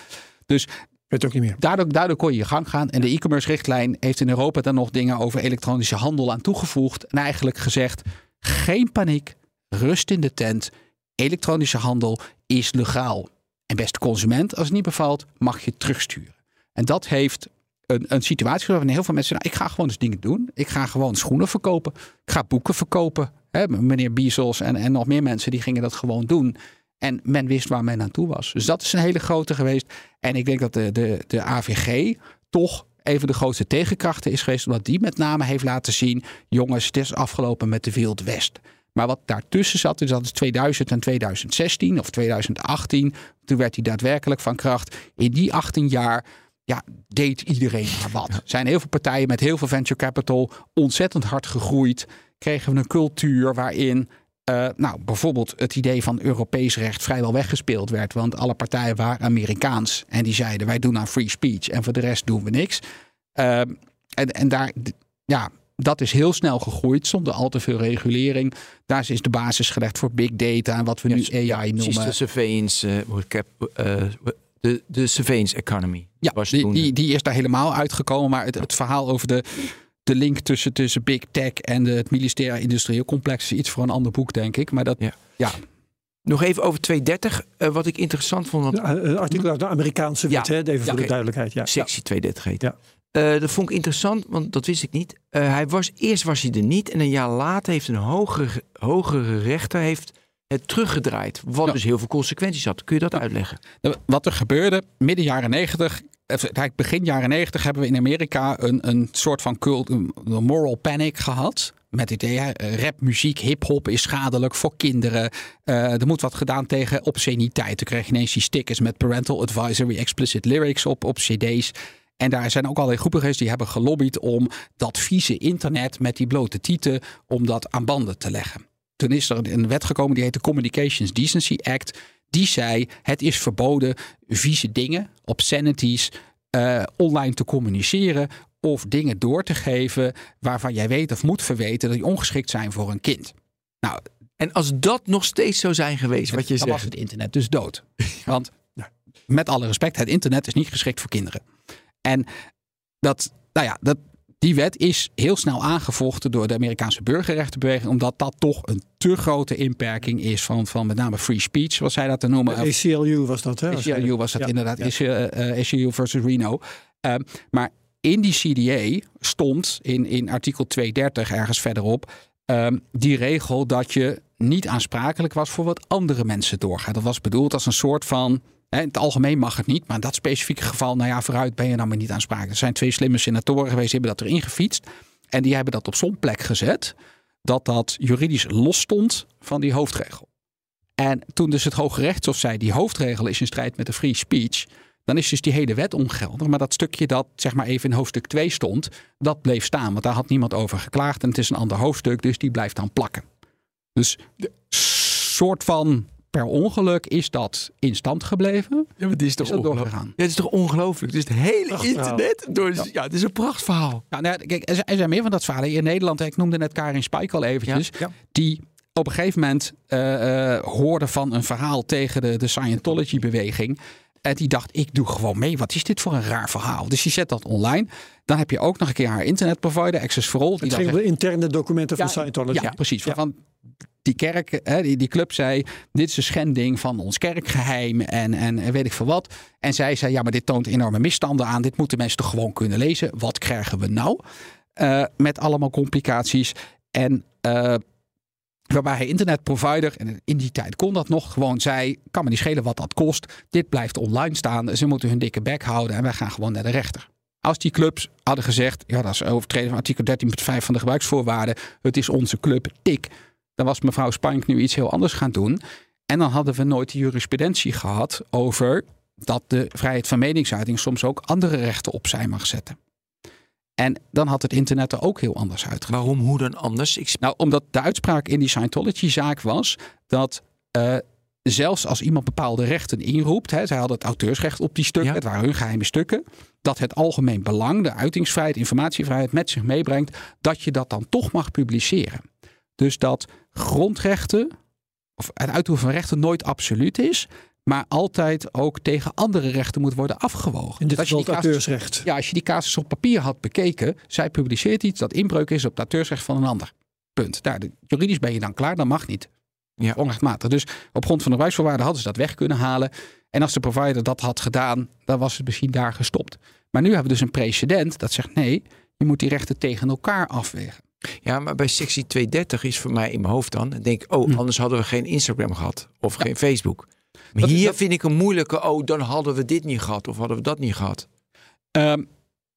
Dus weet ook niet meer. daardoor, daardoor kon je je gang gaan. En de e-commerce richtlijn heeft in Europa dan nog dingen over elektronische handel aan toegevoegd. En eigenlijk gezegd, geen paniek, rust in de tent. Elektronische handel is legaal. En beste consument, als het niet bevalt, mag je terugsturen. En dat heeft een, een situatie waarin heel veel mensen nou, ik ga gewoon eens dingen doen. Ik ga gewoon schoenen verkopen. Ik ga boeken verkopen. Meneer Bezos en, en nog meer mensen die gingen dat gewoon doen. En men wist waar men naartoe was. Dus dat is een hele grote geweest. En ik denk dat de, de, de AVG toch even de grootste tegenkrachten is geweest. Omdat die met name heeft laten zien... jongens, het is afgelopen met de Wild West. Maar wat daartussen zat, dus dat is 2000 en 2016 of 2018. Toen werd hij daadwerkelijk van kracht. In die 18 jaar ja, deed iedereen maar wat. Er zijn heel veel partijen met heel veel venture capital ontzettend hard gegroeid. Kregen we een cultuur waarin eh, nou, bijvoorbeeld het idee van Europees recht vrijwel weggespeeld werd. Want alle partijen waren Amerikaans. En die zeiden wij doen aan free speech en voor de rest doen we niks. Ehm, en, en daar, ja, dat is heel snel gegroeid zonder al te veel regulering. Daar is de basis gelegd voor big data en wat we nu AI Precies, noemen. de surveillance, eh, eh, de, de surveillance economy. Ja, was die, toen, die, die is daar helemaal uitgekomen. Maar het, het verhaal over de, de link tussen, tussen Big Tech en de, het militaire industrieel complex is iets voor een ander boek, denk ik. Maar dat, Ja. ja, Nog even over 230. eh, wat ik interessant vond, want Ja, Een artikel uit de Amerikaanse wet, Ja. hè? even voor de duidelijkheid. Ja. sectie 230 heet. Ja. Eh, dat vond ik interessant, want dat wist ik niet. Eh, hij was, eerst was hij er niet en een jaar later heeft een hogere, hogere rechter heeft het teruggedraaid. Wat dus heel veel consequenties had. Kun je dat uitleggen? Nou, Wat er gebeurde midden jaren negentig, eigenlijk begin jaren negentig hebben we in Amerika een, een soort van cult, moral panic gehad. Met het idee, hè, rap, muziek, hip-hop is schadelijk voor kinderen. Eh, er moet wat gedaan tegen obsceniteit. Toen kreeg je ineens die stickers met parental advisory, explicit lyrics op, op CD's. En daar zijn ook allerlei groepen geweest die hebben gelobbyd om dat vieze internet met die blote tieten, om dat aan banden te leggen. Toen is er een wet gekomen die heet de Communications Decency Act. Die zei: het is verboden vieze dingen, obscenities, eh, online te communiceren of dingen door te geven waarvan jij weet of moet verweten dat die ongeschikt zijn voor een kind. Nou, En als dat nog steeds zou zijn geweest, wat je dan was zegt. het internet dus dood. Want met alle respect, het internet is niet geschikt voor kinderen. En dat, nou ja, dat, die wet is heel snel aangevochten door de Amerikaanse burgerrechtenbeweging, omdat dat toch een te grote inperking is van, van met name free speech, zoals zij dat te noemen. De ACLU was dat, hè? ACLU was dat Ja, inderdaad, ja. eh, eh, ACLU versus Reno. Ehm, maar in die CDA stond in, in artikel 230 ergens verderop ehm, die regel dat je niet aansprakelijk was voor wat andere mensen doorgaan. Dat was bedoeld als een soort van. In het algemeen mag het niet, maar in dat specifieke geval, nou ja, vooruit ben je dan maar niet aansprakelijk. Er zijn twee slimme senatoren geweest, die hebben dat erin gefietst. En die hebben dat op zo'n plek gezet, dat dat juridisch los stond van die hoofdregel. En toen dus het Hoge Rechtshof zei, die hoofdregel is in strijd met de free speech, dan is dus die hele wet ongeldig. Maar dat stukje dat zeg maar even in hoofdstuk 2 stond, dat bleef staan. Want daar had niemand over geklaagd en het is een ander hoofdstuk, dus die blijft dan plakken. Dus de soort van per ongeluk is dat in stand gebleven. Ja, maar is toch Is doorgegaan? Ja, het is toch ongelooflijk? Dus het hele internet. Door, ja. het is een prachtverhaal. Ja, nou, kijk, er zijn- er meer van dat verhalen. In Nederland, ik noemde net Karin Spijk al eventjes. Ja. Die op een gegeven moment eh, hoorde van een verhaal tegen de, de Scientology-beweging. En die dacht, ik doe gewoon mee. Wat is dit voor een raar verhaal? Dus die zet dat online. Dan heb je ook nog een keer haar internetprovider, Access for All. Die Het ging de interne documenten van Scientology. ja, precies. Ja. Van die kerk, hè, die, die club zei, dit is een schending van ons kerkgeheim en, en, en weet ik veel wat. En zij zei, ja, maar dit toont enorme misstanden aan. Dit moeten mensen toch gewoon kunnen lezen. Wat krijgen we nou? Eh, met allemaal complicaties. En eh, waarbij internetprovider, en in die tijd kon dat nog, gewoon zei, kan me niet schelen wat dat kost. Dit blijft online staan. Ze moeten hun dikke bek houden en wij gaan gewoon naar de rechter. Als die clubs hadden gezegd, ja, dat is overtreden van artikel 13.5 van de gebruiksvoorwaarden. Het is onze club, tik. Dan was mevrouw Spank nu iets heel anders gaan doen. En dan hadden we nooit de jurisprudentie gehad over dat de vrijheid van meningsuiting soms ook andere rechten opzij mag zetten. En dan had het internet er ook heel anders uitgezien. Waarom, hoe dan anders? Ik, Nou, omdat de uitspraak in die Scientology-zaak was dat eh, zelfs als iemand bepaalde rechten inroept, hè, zij hadden het auteursrecht op die stukken, Ja. het waren hun geheime stukken, dat het algemeen belang, de uitingsvrijheid, informatievrijheid met zich meebrengt, dat je dat dan toch mag publiceren. Dus dat grondrechten, of het uitoefenen van rechten nooit absoluut is, maar altijd ook tegen andere rechten moet worden afgewogen. In dit geval het auteursrecht. ja, als je die casus op papier had bekeken, zij publiceert iets dat inbreuk is op het auteursrecht van een ander. Punt. Daar, de- juridisch ben je dan klaar, dat mag niet. Ja. Onrechtmatig. Dus op grond van de gebruiksvoorwaarden hadden ze dat weg kunnen halen. En als de provider dat had gedaan, dan was het misschien daar gestopt. Maar nu hebben we dus een precedent dat zegt nee, je moet die rechten tegen elkaar afwegen. ja, maar bij sectie 230 is voor mij in mijn hoofd dan. Dan denk ik, oh, Hm. anders hadden we geen Instagram gehad. Of geen Facebook. Maar Dat is- hier dat- vind ik een moeilijke, oh, dan hadden we dit niet gehad. Of hadden we dat niet gehad. Ehm,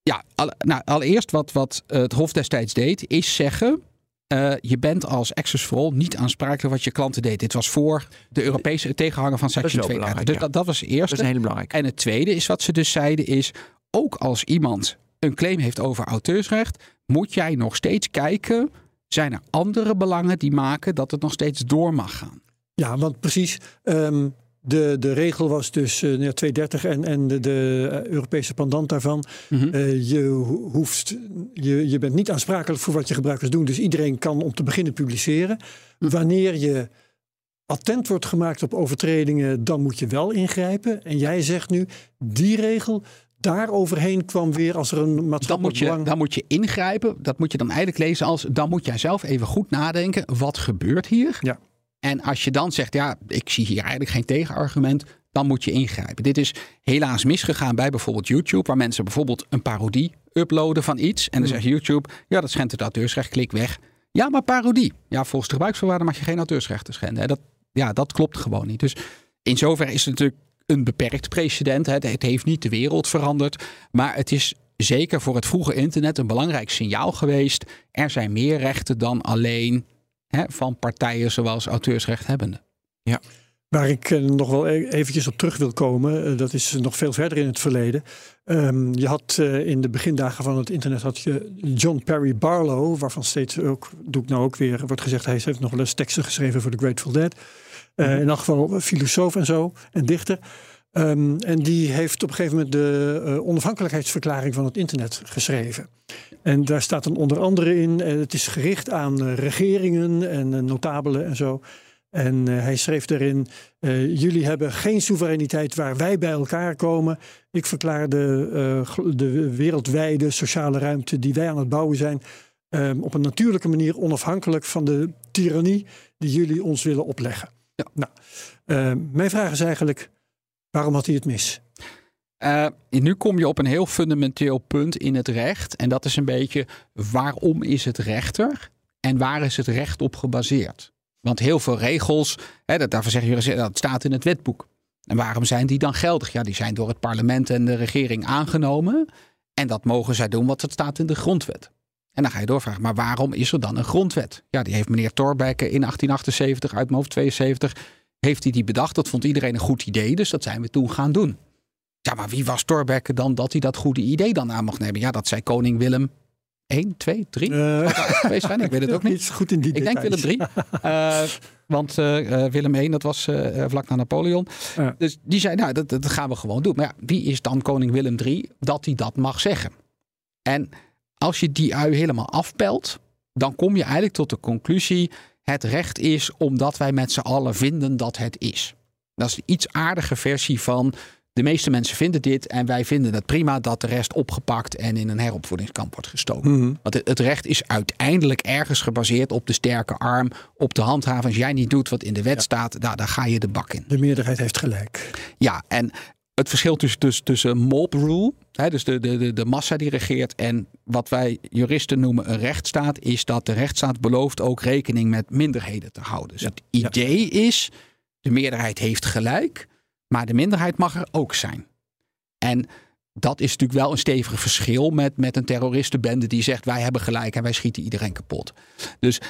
ja, nou, allereerst wat, wat eh, het Hof destijds deed, is zeggen. eh, je bent als Access for All niet aansprakelijk wat je klanten deed. Dit was voor de Europese tegenhanger van Section wel 2. belangrijk, Dus ja. dat, dat was het Dat eerste. is belangrijke. En het tweede is wat ze dus zeiden is, ook als iemand een claim heeft over auteursrecht, moet jij nog steeds kijken, zijn er andere belangen die maken dat het nog steeds door mag gaan. Ja, want precies. ehm, de, de regel was dus eh, ja, 230 en, en de, de eh, Europese pendant daarvan. Eh, je, ho- hoeft, je, je bent niet aansprakelijk voor wat je gebruikers doen. Dus iedereen kan om te beginnen publiceren. Wanneer je attent wordt gemaakt op overtredingen, dan moet je wel ingrijpen. En jij zegt nu, die regel, daar overheen kwam weer als er een Dan maatschappelijk moet, je, belang... dan moet je ingrijpen. Dat moet je dan eigenlijk lezen als. Dan moet jij zelf even goed nadenken. Wat gebeurt hier? Ja. En als je dan zegt. Ja, ik zie hier eigenlijk geen tegenargument. Dan moet je ingrijpen. Dit is helaas misgegaan bij bijvoorbeeld YouTube. Waar mensen bijvoorbeeld een parodie uploaden van iets. En dan zegt YouTube. Ja, dat schendt het auteursrecht. Klik weg. Ja, maar parodie. Ja, volgens de gebruiksvoorwaarden mag je geen auteursrechten schenden. Dat, ja, dat klopt gewoon niet. Dus in zoverre is het natuurlijk een beperkt precedent. hè. Het heeft niet de wereld veranderd. Maar het is zeker voor het vroege internet een belangrijk signaal geweest. Er zijn meer rechten dan alleen hè, van partijen zoals auteursrechthebbenden. Waar ik eh, nog wel e- eventjes op terug wil komen, eh, dat is nog veel verder in het verleden. Ehm, je had eh, in de begindagen van het internet had je John Perry Barlow, waarvan steeds ook, doe ik nou ook weer, wordt gezegd, hij heeft nog wel eens teksten geschreven voor The Grateful Dead. Eh, in elk geval filosoof en zo, en dichter. Ehm, en die heeft op een gegeven moment de eh, onafhankelijkheidsverklaring van het internet geschreven. En daar staat dan onder andere in, eh, het is gericht aan eh, regeringen en notabelen en zo. En hij schreef daarin: Jullie hebben geen soevereiniteit waar wij bij elkaar komen. Ik verklaar de, de wereldwijde sociale ruimte die wij aan het bouwen zijn. eh, op een natuurlijke manier onafhankelijk van de tirannie die jullie ons willen opleggen. Ja. Nou, eh, mijn vraag is eigenlijk: waarom had hij het mis? Eh, nu kom je op een heel fundamenteel punt in het recht. En dat is een beetje waarom is het rechter en waar is het recht op gebaseerd? Want heel veel regels, hè, dat, daarvan zeggen jullie dat staat in het wetboek. En waarom zijn die dan geldig? Ja, die zijn door het parlement en de regering aangenomen. En dat mogen zij doen wat het staat in de grondwet. En dan ga je doorvragen, maar waarom is er dan een grondwet? Ja, die heeft meneer Thorbecke in 1878, uit mijn hoofd 72, heeft hij die bedacht. Dat vond iedereen een goed idee, dus dat zijn we toen gaan doen. Ja, maar wie was Thorbecke dan dat hij dat goede idee dan aan mocht nemen? Ja, dat zei koning Willem 1, 2, 3. Uh, zijn, ik weet het ook niet. Goed in die ik denk Willem 3. Uh, want uh, Willem 1, dat was vlak na Napoleon. Dus die zei, nou, dat, dat, gaan we gewoon doen. Maar ja, wie is dan koning Willem 3 dat hij dat mag zeggen? En als je die ui helemaal afpelt, dan kom je eigenlijk tot de conclusie: het recht is omdat wij met z'n allen vinden dat het is. Dat is een iets aardige versie van. De meeste mensen vinden dit en wij vinden het prima dat de rest opgepakt en in een heropvoedingskamp wordt gestoken. Mhm. Want het recht is uiteindelijk ergens gebaseerd op de sterke arm, op de handhaving. Als jij niet doet wat in de wet staat, daar, daar ga je de bak in. De meerderheid heeft gelijk. Ja, en het verschil tussen, tussen, tussen mob rule, hè, dus de, de, de, de massa die regeert, en wat wij juristen noemen een rechtsstaat, is dat de rechtsstaat belooft ook rekening met minderheden te houden. Dus Ja, het idee is, de meerderheid heeft gelijk, maar de minderheid mag er ook zijn. En dat is natuurlijk wel een stevig verschil met, met een terroristenbende die zegt wij hebben gelijk en wij schieten iedereen kapot. Dus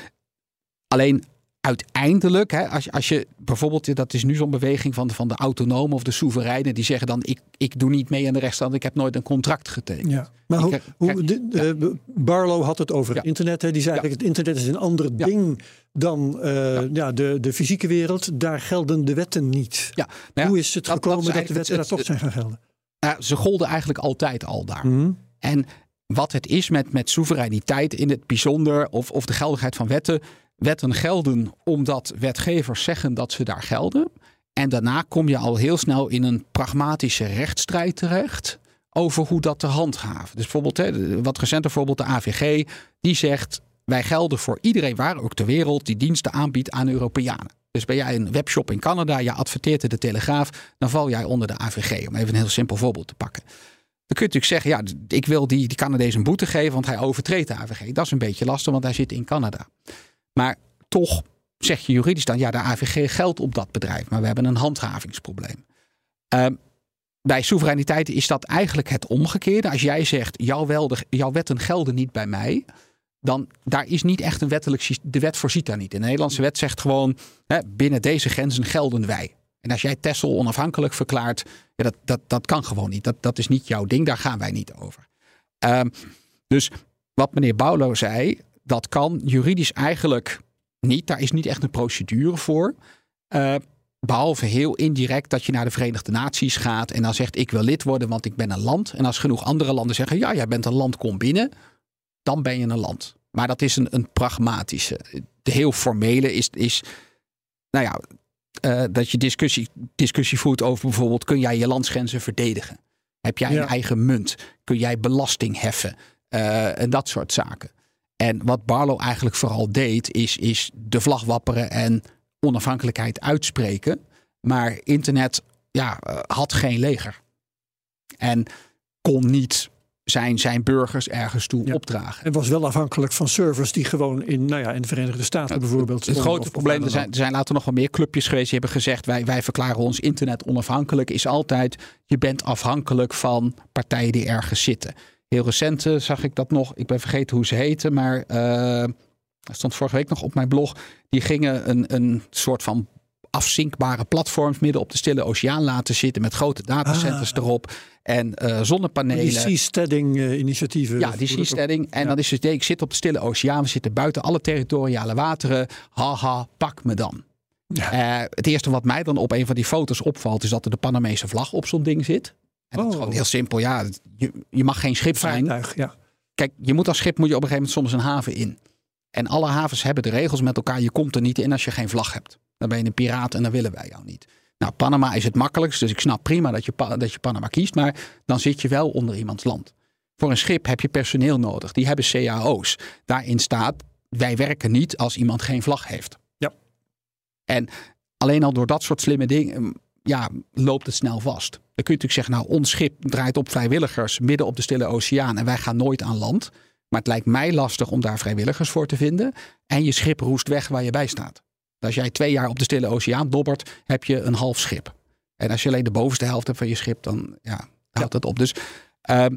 alleen uiteindelijk, hè, als, je, als je bijvoorbeeld, dat is nu zo'n beweging van de, van de autonomen of de soevereinen, die zeggen dan: ik, ik doe niet mee aan de rechtsstand, ik heb nooit een contract getekend. Ja. Maar hoe, krijg- hoe, de, de- Barlow had het over Ja. het internet. Hè. Die zei Ja. eigenlijk, het internet is een ander Ja. ding dan eh, ja. de, de fysieke wereld. Daar gelden de wetten niet. Ja, nou ja, hoe is het dat- gekomen dat, de wetten daar toch zijn gaan gelden? nou, ze golden eigenlijk altijd al daar. Mhm. En wat het is met, met soevereiniteit in het bijzonder, of, of de geldigheid van wetten. Wetten gelden omdat wetgevers zeggen dat ze daar gelden. En daarna kom je al heel snel in een pragmatische rechtsstrijd terecht over hoe dat te handhaven. Dus bijvoorbeeld, hè, wat recenter voorbeeld, de AVG, die zegt wij gelden voor iedereen waar ook ter wereld die diensten aanbiedt aan Europeanen. Dus ben jij een webshop in Canada, je adverteert in de Telegraaf, dan val jij onder de AVG. Om even een heel simpel voorbeeld te pakken. Dan kun je natuurlijk zeggen, ja, ik wil die, die Canadees een boete geven, want hij overtreedt de AVG. Dat is een beetje lastig, want hij zit in Canada. Maar toch zeg je juridisch dan, ja, de AVG geldt op dat bedrijf, maar we hebben een handhavingsprobleem. Ehm, bij soevereiniteit is dat eigenlijk het omgekeerde. Als jij zegt, jouw, jouw wetten gelden niet bij mij, dan daar is niet echt een wettelijk. De wet voorziet daar niet. De Nederlandse wet zegt gewoon, hè, binnen deze grenzen gelden wij. En als jij Texel onafhankelijk verklaart, ja, dat, dat, dat kan gewoon niet. Dat, dat is niet jouw ding, daar gaan wij niet over. Ehm, dus wat meneer Bouwlo zei, dat kan juridisch eigenlijk niet. Daar is niet echt een procedure voor. Eh, behalve heel indirect dat je naar de Verenigde Naties gaat en dan zegt ik wil lid worden, want ik ben een land. En als genoeg andere landen zeggen ja, jij bent een land, kom binnen, dan ben je een land. Maar dat is een, een pragmatische. De heel formele is, is nou ja, eh, dat je discussie, discussie voert over bijvoorbeeld kun jij je landsgrenzen verdedigen? Heb jij Ja. een eigen munt? Kun jij belasting heffen? Eh, en dat soort zaken. En wat Barlow eigenlijk vooral deed, is, is de vlag wapperen en onafhankelijkheid uitspreken. Maar internet ja, eh, had geen leger. En kon niet zijn, zijn burgers ergens toe Ja. opdragen. En was wel afhankelijk van servers die gewoon in, nou ja, in de Verenigde Staten bijvoorbeeld. Het stonden grote of- probleem, er zijn, er zijn later nog wel meer clubjes geweest die hebben gezegd: wij, wij verklaren ons internet onafhankelijk. Is altijd, je bent afhankelijk van partijen die ergens zitten. Heel recent eh, zag ik dat nog, ik ben vergeten hoe ze heten, maar eh dat stond vorige week nog op mijn blog. Die gingen een, een soort van afzinkbare platforms midden op de stille oceaan laten zitten met grote datacenters erop en eh, zonnepanelen. Die seasteading initiatieven. Ja, die seasteading. En ja. dan is het idee, ik zit op de stille oceaan. We zitten buiten alle territoriale wateren. Haha, pak me dan. Ja. Het eerste wat mij dan op een van die foto's opvalt... is dat er de Panamese vlag op zo'n ding zit. En dat is Oh. gewoon heel simpel. Ja, je, je mag geen schip zijn. Vaartuig, ja. Kijk, je moet als schip moet je op een gegeven moment soms een haven in. En alle havens hebben de regels met elkaar. Je komt er niet in als je geen vlag hebt. Dan ben je een piraat en dan willen wij jou niet. Nou, Panama is het makkelijkst. Dus ik snap prima dat je, dat je Panama kiest. Maar dan zit je wel onder iemands land. Voor een schip heb je personeel nodig. Die hebben cao's. Daarin staat, wij werken niet als iemand geen vlag heeft. Ja. En alleen al door dat soort slimme dingen ja, loopt het snel vast. Dan kun je natuurlijk zeggen, nou, ons schip draait op vrijwilligers midden op de Stille Oceaan en wij gaan nooit aan land. Maar het lijkt mij lastig om daar vrijwilligers voor te vinden. En je schip roest weg waar je bij staat. Als jij twee jaar op de Stille Oceaan dobbert, heb je een half schip. En als je alleen de bovenste helft hebt van je schip, dan ja, houdt het op. Dus ehm,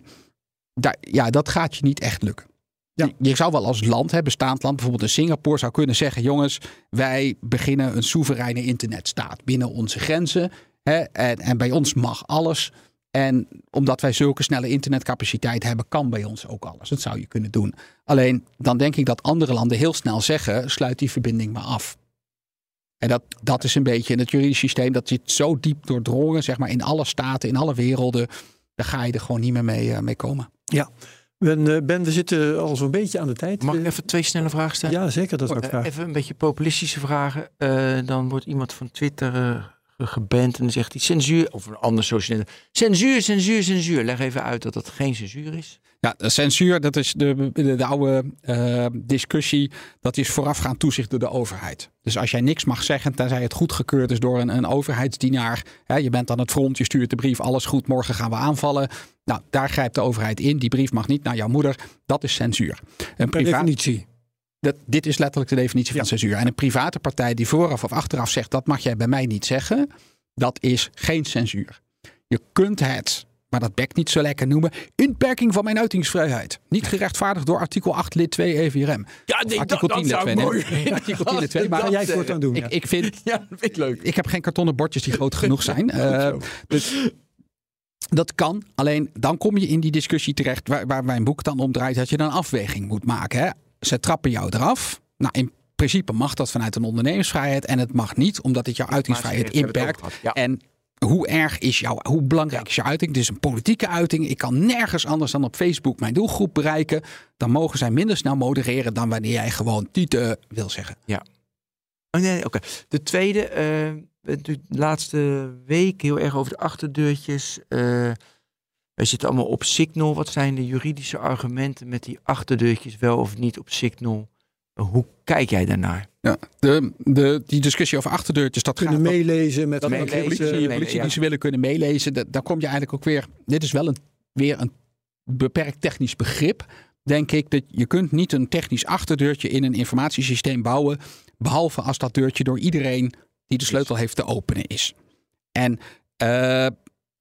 daar, ja, dat gaat je niet echt lukken. Ja. Je, zou wel als land, hè, bestaand land, bijvoorbeeld in Singapore, zou kunnen zeggen: jongens, wij beginnen een soevereine internetstaat binnen onze grenzen. Hè, en, en bij ons mag alles. En omdat wij zulke snelle internetcapaciteit hebben, kan bij ons ook alles. Dat zou je kunnen doen. Alleen dan denk ik dat andere landen heel snel zeggen: sluit die verbinding maar af. En dat, dat is een beetje in het juridisch systeem. Dat zit zo diep doordrongen, zeg maar, in alle staten, in alle werelden. Daar ga je er gewoon niet meer mee, eh, mee komen. Ja. Ben, eh, ben, we zitten al zo'n beetje aan de tijd. Mag ik Eh, even twee snelle vragen stellen? Ja, zeker. Dat is ook Eh, graag. even een beetje populistische vragen. Eh, dan wordt iemand van Twitter eh, geband en dan zegt hij censuur. Of een ander social netwerk. Censuur, censuur, censuur. Leg even uit dat dat geen censuur is. Ja, de censuur, dat is de, de, de oude eh, discussie. Dat is voorafgaand toezicht door de overheid. Dus als jij niks mag zeggen, tenzij het goedgekeurd is door een, een overheidsdienaar. Hè, je bent aan het front, je stuurt de brief, alles goed, morgen gaan we aanvallen. Nou, daar grijpt de overheid in. Die brief mag niet naar jouw moeder. Dat is censuur. Een Per definitie. Dat, dit is letterlijk de definitie van Ja. censuur. En een private partij die vooraf of achteraf zegt: dat mag jij bij mij niet zeggen, dat is geen censuur. Je kunt het, maar dat bek niet zo lekker noemen, inperking van mijn uitingsvrijheid. Niet gerechtvaardigd door artikel 8 lid 2 EVRM. Ja, artikel 10 lid 2. nee. Artikel 10 lid 2. Maar jij voortaan doen. ik, ja. ik vind Ja, dat vind ik leuk. ik heb geen kartonnen bordjes die groot genoeg zijn. Eh, dus dat kan. Alleen dan kom je in die discussie terecht waar, waar mijn boek dan om draait. Dat je dan afweging moet maken. Hè? Ze trappen jou eraf. Nou, in principe mag dat vanuit een ondernemingsvrijheid. En het mag niet omdat het jouw uitingsvrijheid inperkt. ja. En hoe erg is jouw, hoe belangrijk is jouw uiting? Het is een politieke uiting. Ik kan nergens anders dan op Facebook mijn doelgroep bereiken. Dan mogen zij minder snel modereren dan wanneer jij gewoon tieten wil zeggen. Oh, nee, oké. De tweede, eh, de laatste week heel erg over de achterdeurtjes. Eh wij zitten allemaal op Signal. Wat zijn de juridische argumenten met die achterdeurtjes wel of niet op Signal? Hoe kijk jij daarnaar? Ja, de, de, die discussie over achterdeurtjes, dat Kunnen gaat meelezen met Dat politie, nee, politie ja. die ze willen kunnen meelezen. Da- Daar kom je eigenlijk ook weer. Dit is wel een, weer een beperkt technisch begrip. Denk ik dat je kunt niet een technisch achterdeurtje in een informatiesysteem bouwen. Behalve als dat deurtje door iedereen die de sleutel heeft te openen is. En eh,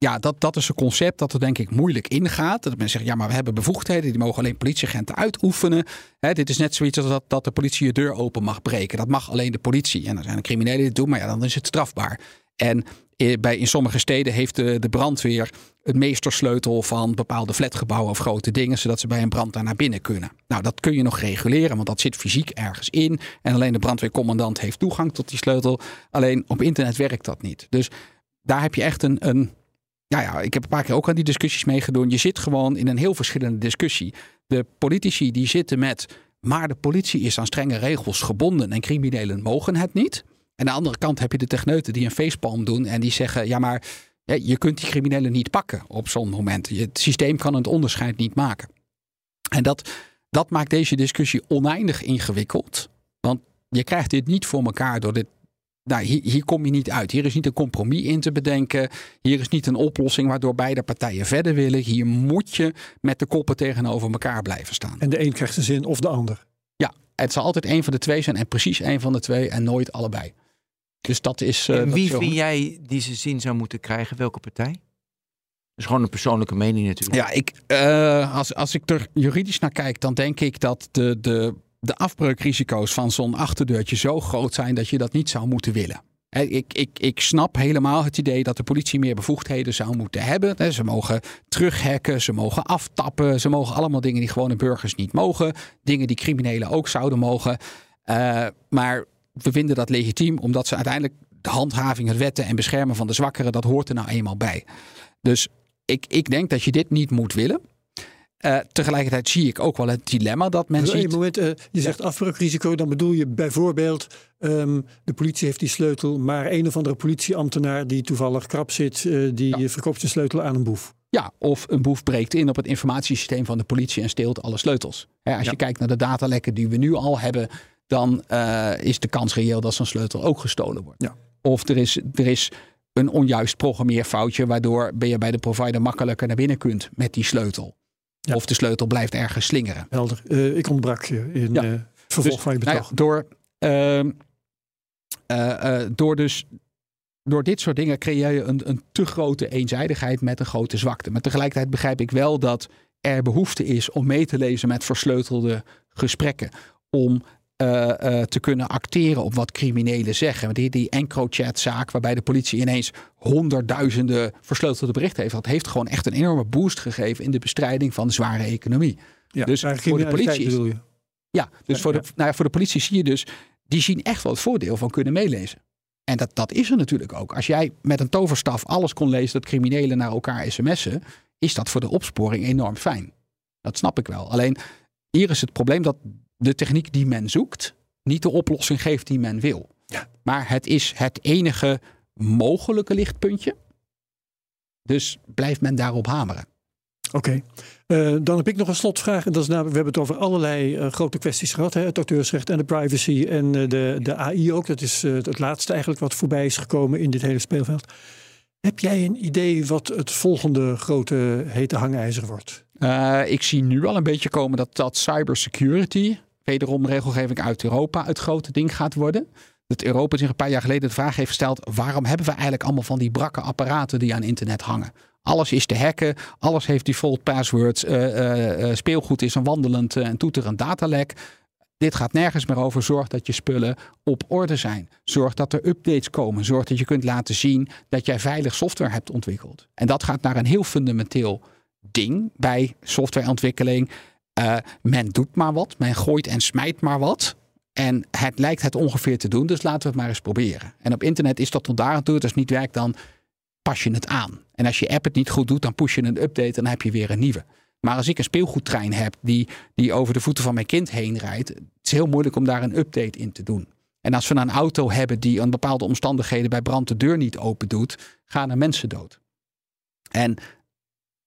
ja, dat, dat is een concept dat er denk ik moeilijk ingaat. Dat mensen zeggen, ja, maar we hebben bevoegdheden. Die mogen alleen politieagenten uitoefenen. Dit is net zoiets als dat, dat de politie je deur open mag breken. Dat mag alleen de politie. En dan zijn er criminelen die het doen, maar ja, dan is het strafbaar. En eh, bij, in sommige steden heeft de, de brandweer het meestersleutel van bepaalde flatgebouwen of grote dingen, zodat ze bij een brand daar naar binnen kunnen. Nou, dat kun je nog reguleren, want dat zit fysiek ergens in. En alleen de brandweercommandant heeft toegang tot die sleutel. Alleen op internet werkt dat niet. Dus daar heb je echt een, een ja, ja, ik heb een paar keer ook aan die discussies meegedaan. Je zit gewoon in een heel verschillende discussie. De politici die zitten met, maar de politie is aan strenge regels gebonden en criminelen mogen het niet. En aan de andere kant heb je de techneuten die een facepalm doen en die zeggen, ja maar je kunt die criminelen niet pakken op zo'n moment. Het systeem kan het onderscheid niet maken. En dat, dat maakt deze discussie oneindig ingewikkeld. Want je krijgt dit niet voor elkaar door dit. Nou, hier, hier kom je niet uit. Hier is niet een compromis in te bedenken. Hier is niet een oplossing waardoor beide partijen verder willen. Hier moet je met de koppen tegenover elkaar blijven staan. En de een krijgt de zin of de ander. Ja, het zal altijd één van de twee zijn en precies één van de twee en nooit allebei. Dus dat is. eh, en wie vind jij die zijn zin zou moeten krijgen? Welke partij? Dat is gewoon een persoonlijke mening natuurlijk. Ja, ik, eh, als, als ik er juridisch naar kijk, dan denk ik dat de, de, de afbreukrisico's van zo'n achterdeurtje zo groot zijn dat je dat niet zou moeten willen. Ik, ik, ik snap helemaal het idee dat de politie meer bevoegdheden zou moeten hebben. Ze mogen terughacken, ze mogen aftappen, ze mogen allemaal dingen die gewone burgers niet mogen. Dingen die criminelen ook zouden mogen. Eh, maar we vinden dat legitiem, omdat ze uiteindelijk de handhaving, het wetten en beschermen van de zwakkeren, dat hoort er nou eenmaal bij. Dus ik, ik denk dat je dit niet moet willen. Eh, tegelijkertijd zie ik ook wel het dilemma dat men Dus één ziet. moment, eh, je zegt afbreukrisico, dan bedoel je bijvoorbeeld ehm, de politie heeft die sleutel, maar een of andere politieambtenaar die toevallig krap zit, eh, die Ja. verkoopt zijn sleutel aan een boef. Ja, of een boef breekt in op het informatiesysteem van de politie en steelt alle sleutels. Hè, als Ja. je kijkt naar de datalekken die we nu al hebben, dan is de kans reëel dat zo'n sleutel ook gestolen wordt. Ja. Of er is, er is een onjuist programmeerfoutje, waardoor ben je bij de provider makkelijker naar binnen kunt met die sleutel. Ja. Of de sleutel blijft ergens slingeren. Helder. Eh, ik ontbrak je in Ja. eh, vervolg Dus, van je nou ja, betoog. door, ehm, eh, door, dus, door dit soort dingen creëer je een, een te grote eenzijdigheid met een grote zwakte. Maar tegelijkertijd begrijp ik wel dat er behoefte is om mee te lezen met versleutelde gesprekken. Om te kunnen acteren op wat criminelen zeggen. Die, die EncroChat-zaak, waarbij de politie ineens honderdduizenden versleutelde berichten heeft, dat heeft gewoon echt een enorme boost gegeven in de bestrijding van de zware economie. Ja, dus voor de politie is-? Ja, dus Ja, voor, de, ja. nou ja, voor de politie zie je dus, die zien echt wel het voordeel van kunnen meelezen. En dat, dat is er natuurlijk ook. Als jij met een toverstaf alles kon lezen dat criminelen naar elkaar sms'en, is dat voor de opsporing enorm fijn. Dat snap ik wel. Alleen hier is het probleem dat de techniek die men zoekt niet de oplossing geeft die men wil. Ja. Maar het is het enige mogelijke lichtpuntje. Dus blijft men daarop hameren. Oké. Eh, dan heb ik nog een slotvraag. En dat is namelijk, we hebben het over allerlei eh, grote kwesties gehad. Hè? Het auteursrecht en de privacy en eh, de, de AI ook. Dat is het laatste eigenlijk wat voorbij is gekomen in dit hele speelveld. Heb jij een idee wat het volgende grote hete hangijzer wordt? Ik zie nu al een beetje komen dat dat cybersecurity, wederom regelgeving uit Europa, het grote ding gaat worden. Dat Europa zich een paar jaar geleden de vraag heeft gesteld: waarom hebben we eigenlijk allemaal van die brakke apparaten die aan internet hangen? Alles is te hacken, alles heeft default passwords, eh, eh, eh, speelgoed is een wandelend en toeterend datalek. Dit gaat nergens meer over. Zorg dat je spullen op orde zijn. Zorg dat er updates komen. Zorg dat je kunt laten zien dat jij veilig software hebt ontwikkeld. En dat gaat naar een heel fundamenteel ding bij softwareontwikkeling. Eh, men doet maar wat. Men gooit en smijt maar wat. En het lijkt het ongeveer te doen. Dus laten we het maar eens proberen. En op internet is dat tot daar aan toe. Als het niet werkt, dan pas je het aan. En als je app het niet goed doet, dan push je een update en dan heb je weer een nieuwe. Maar als ik een speelgoedtrein heb die, die over de voeten van mijn kind heen rijdt, het is heel moeilijk om daar een update in te doen. En als we een auto hebben die aan bepaalde omstandigheden bij brand de deur niet open doet, gaan er mensen dood. En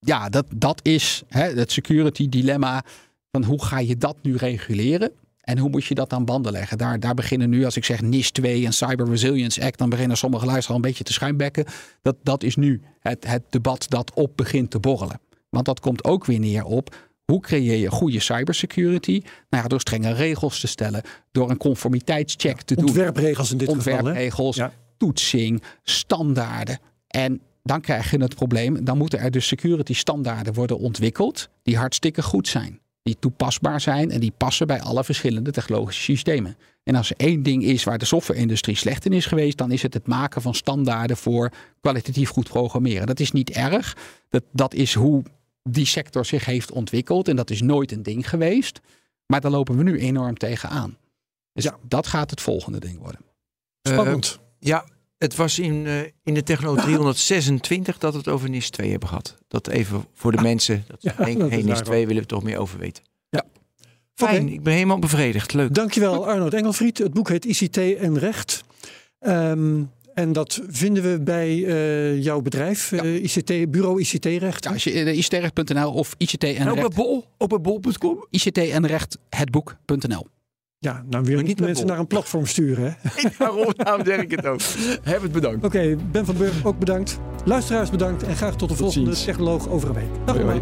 ja, dat, dat is hè, het security dilemma van hoe ga je dat nu reguleren? En hoe moet je dat aan banden leggen? Daar, daar beginnen nu, als ik zeg NIS 2 en Cyber Resilience Act, dan beginnen sommige luisteraars al een beetje te schuimbekken. Dat, dat is nu het, het debat dat op begint te borrelen. Want dat komt ook weer neer op hoe creëer je goede cybersecurity? Nou ja, door strenge regels te stellen, door een conformiteitscheck te doen Ontwerpregels in dit geval. Ontwerpregels, toetsing, standaarden. En dan krijg je het probleem, dan moeten er dus security standaarden worden ontwikkeld die hartstikke goed zijn. Die toepasbaar zijn en die passen bij alle verschillende technologische systemen. En als er één ding is waar de softwareindustrie slecht in is geweest, dan is het het maken van standaarden voor kwalitatief goed programmeren. Dat is niet erg. Dat, dat is hoe die sector zich heeft ontwikkeld en dat is nooit een ding geweest. Maar daar lopen we nu enorm tegenaan. Dus Ja. dat gaat het volgende ding worden. Spannend. Ja, het was in, eh, in de Techno 326 dat we het over NIS 2 hebben gehad. Dat even voor de mensen. Dat ze Ja, denken, dat hey, is NIS waar 2 willen we toch meer over weten. Ja. Fijn, ik ben helemaal bevredigd. Leuk. Dankjewel Arnold Engelfried. Het boek heet ICT en Recht. Ehm, en dat vinden we bij eh, jouw bedrijf, eh, ICT, Bureau ICT-recht. Ja, als je eh, ictrecht.nl of ICT en En op recht, een bol, op een bol.com. ICT en recht hetboek.nl. Ja, nou weer Maar niet mensen bol. naar een platform sturen. hè? Daarom, daarom zeg ik het ook. Heb het bedankt. Oké, Ben van Burg ook bedankt. Luisteraars bedankt en graag tot de volgende ziens. Technoloog over een week. Dag Hoi, hoi.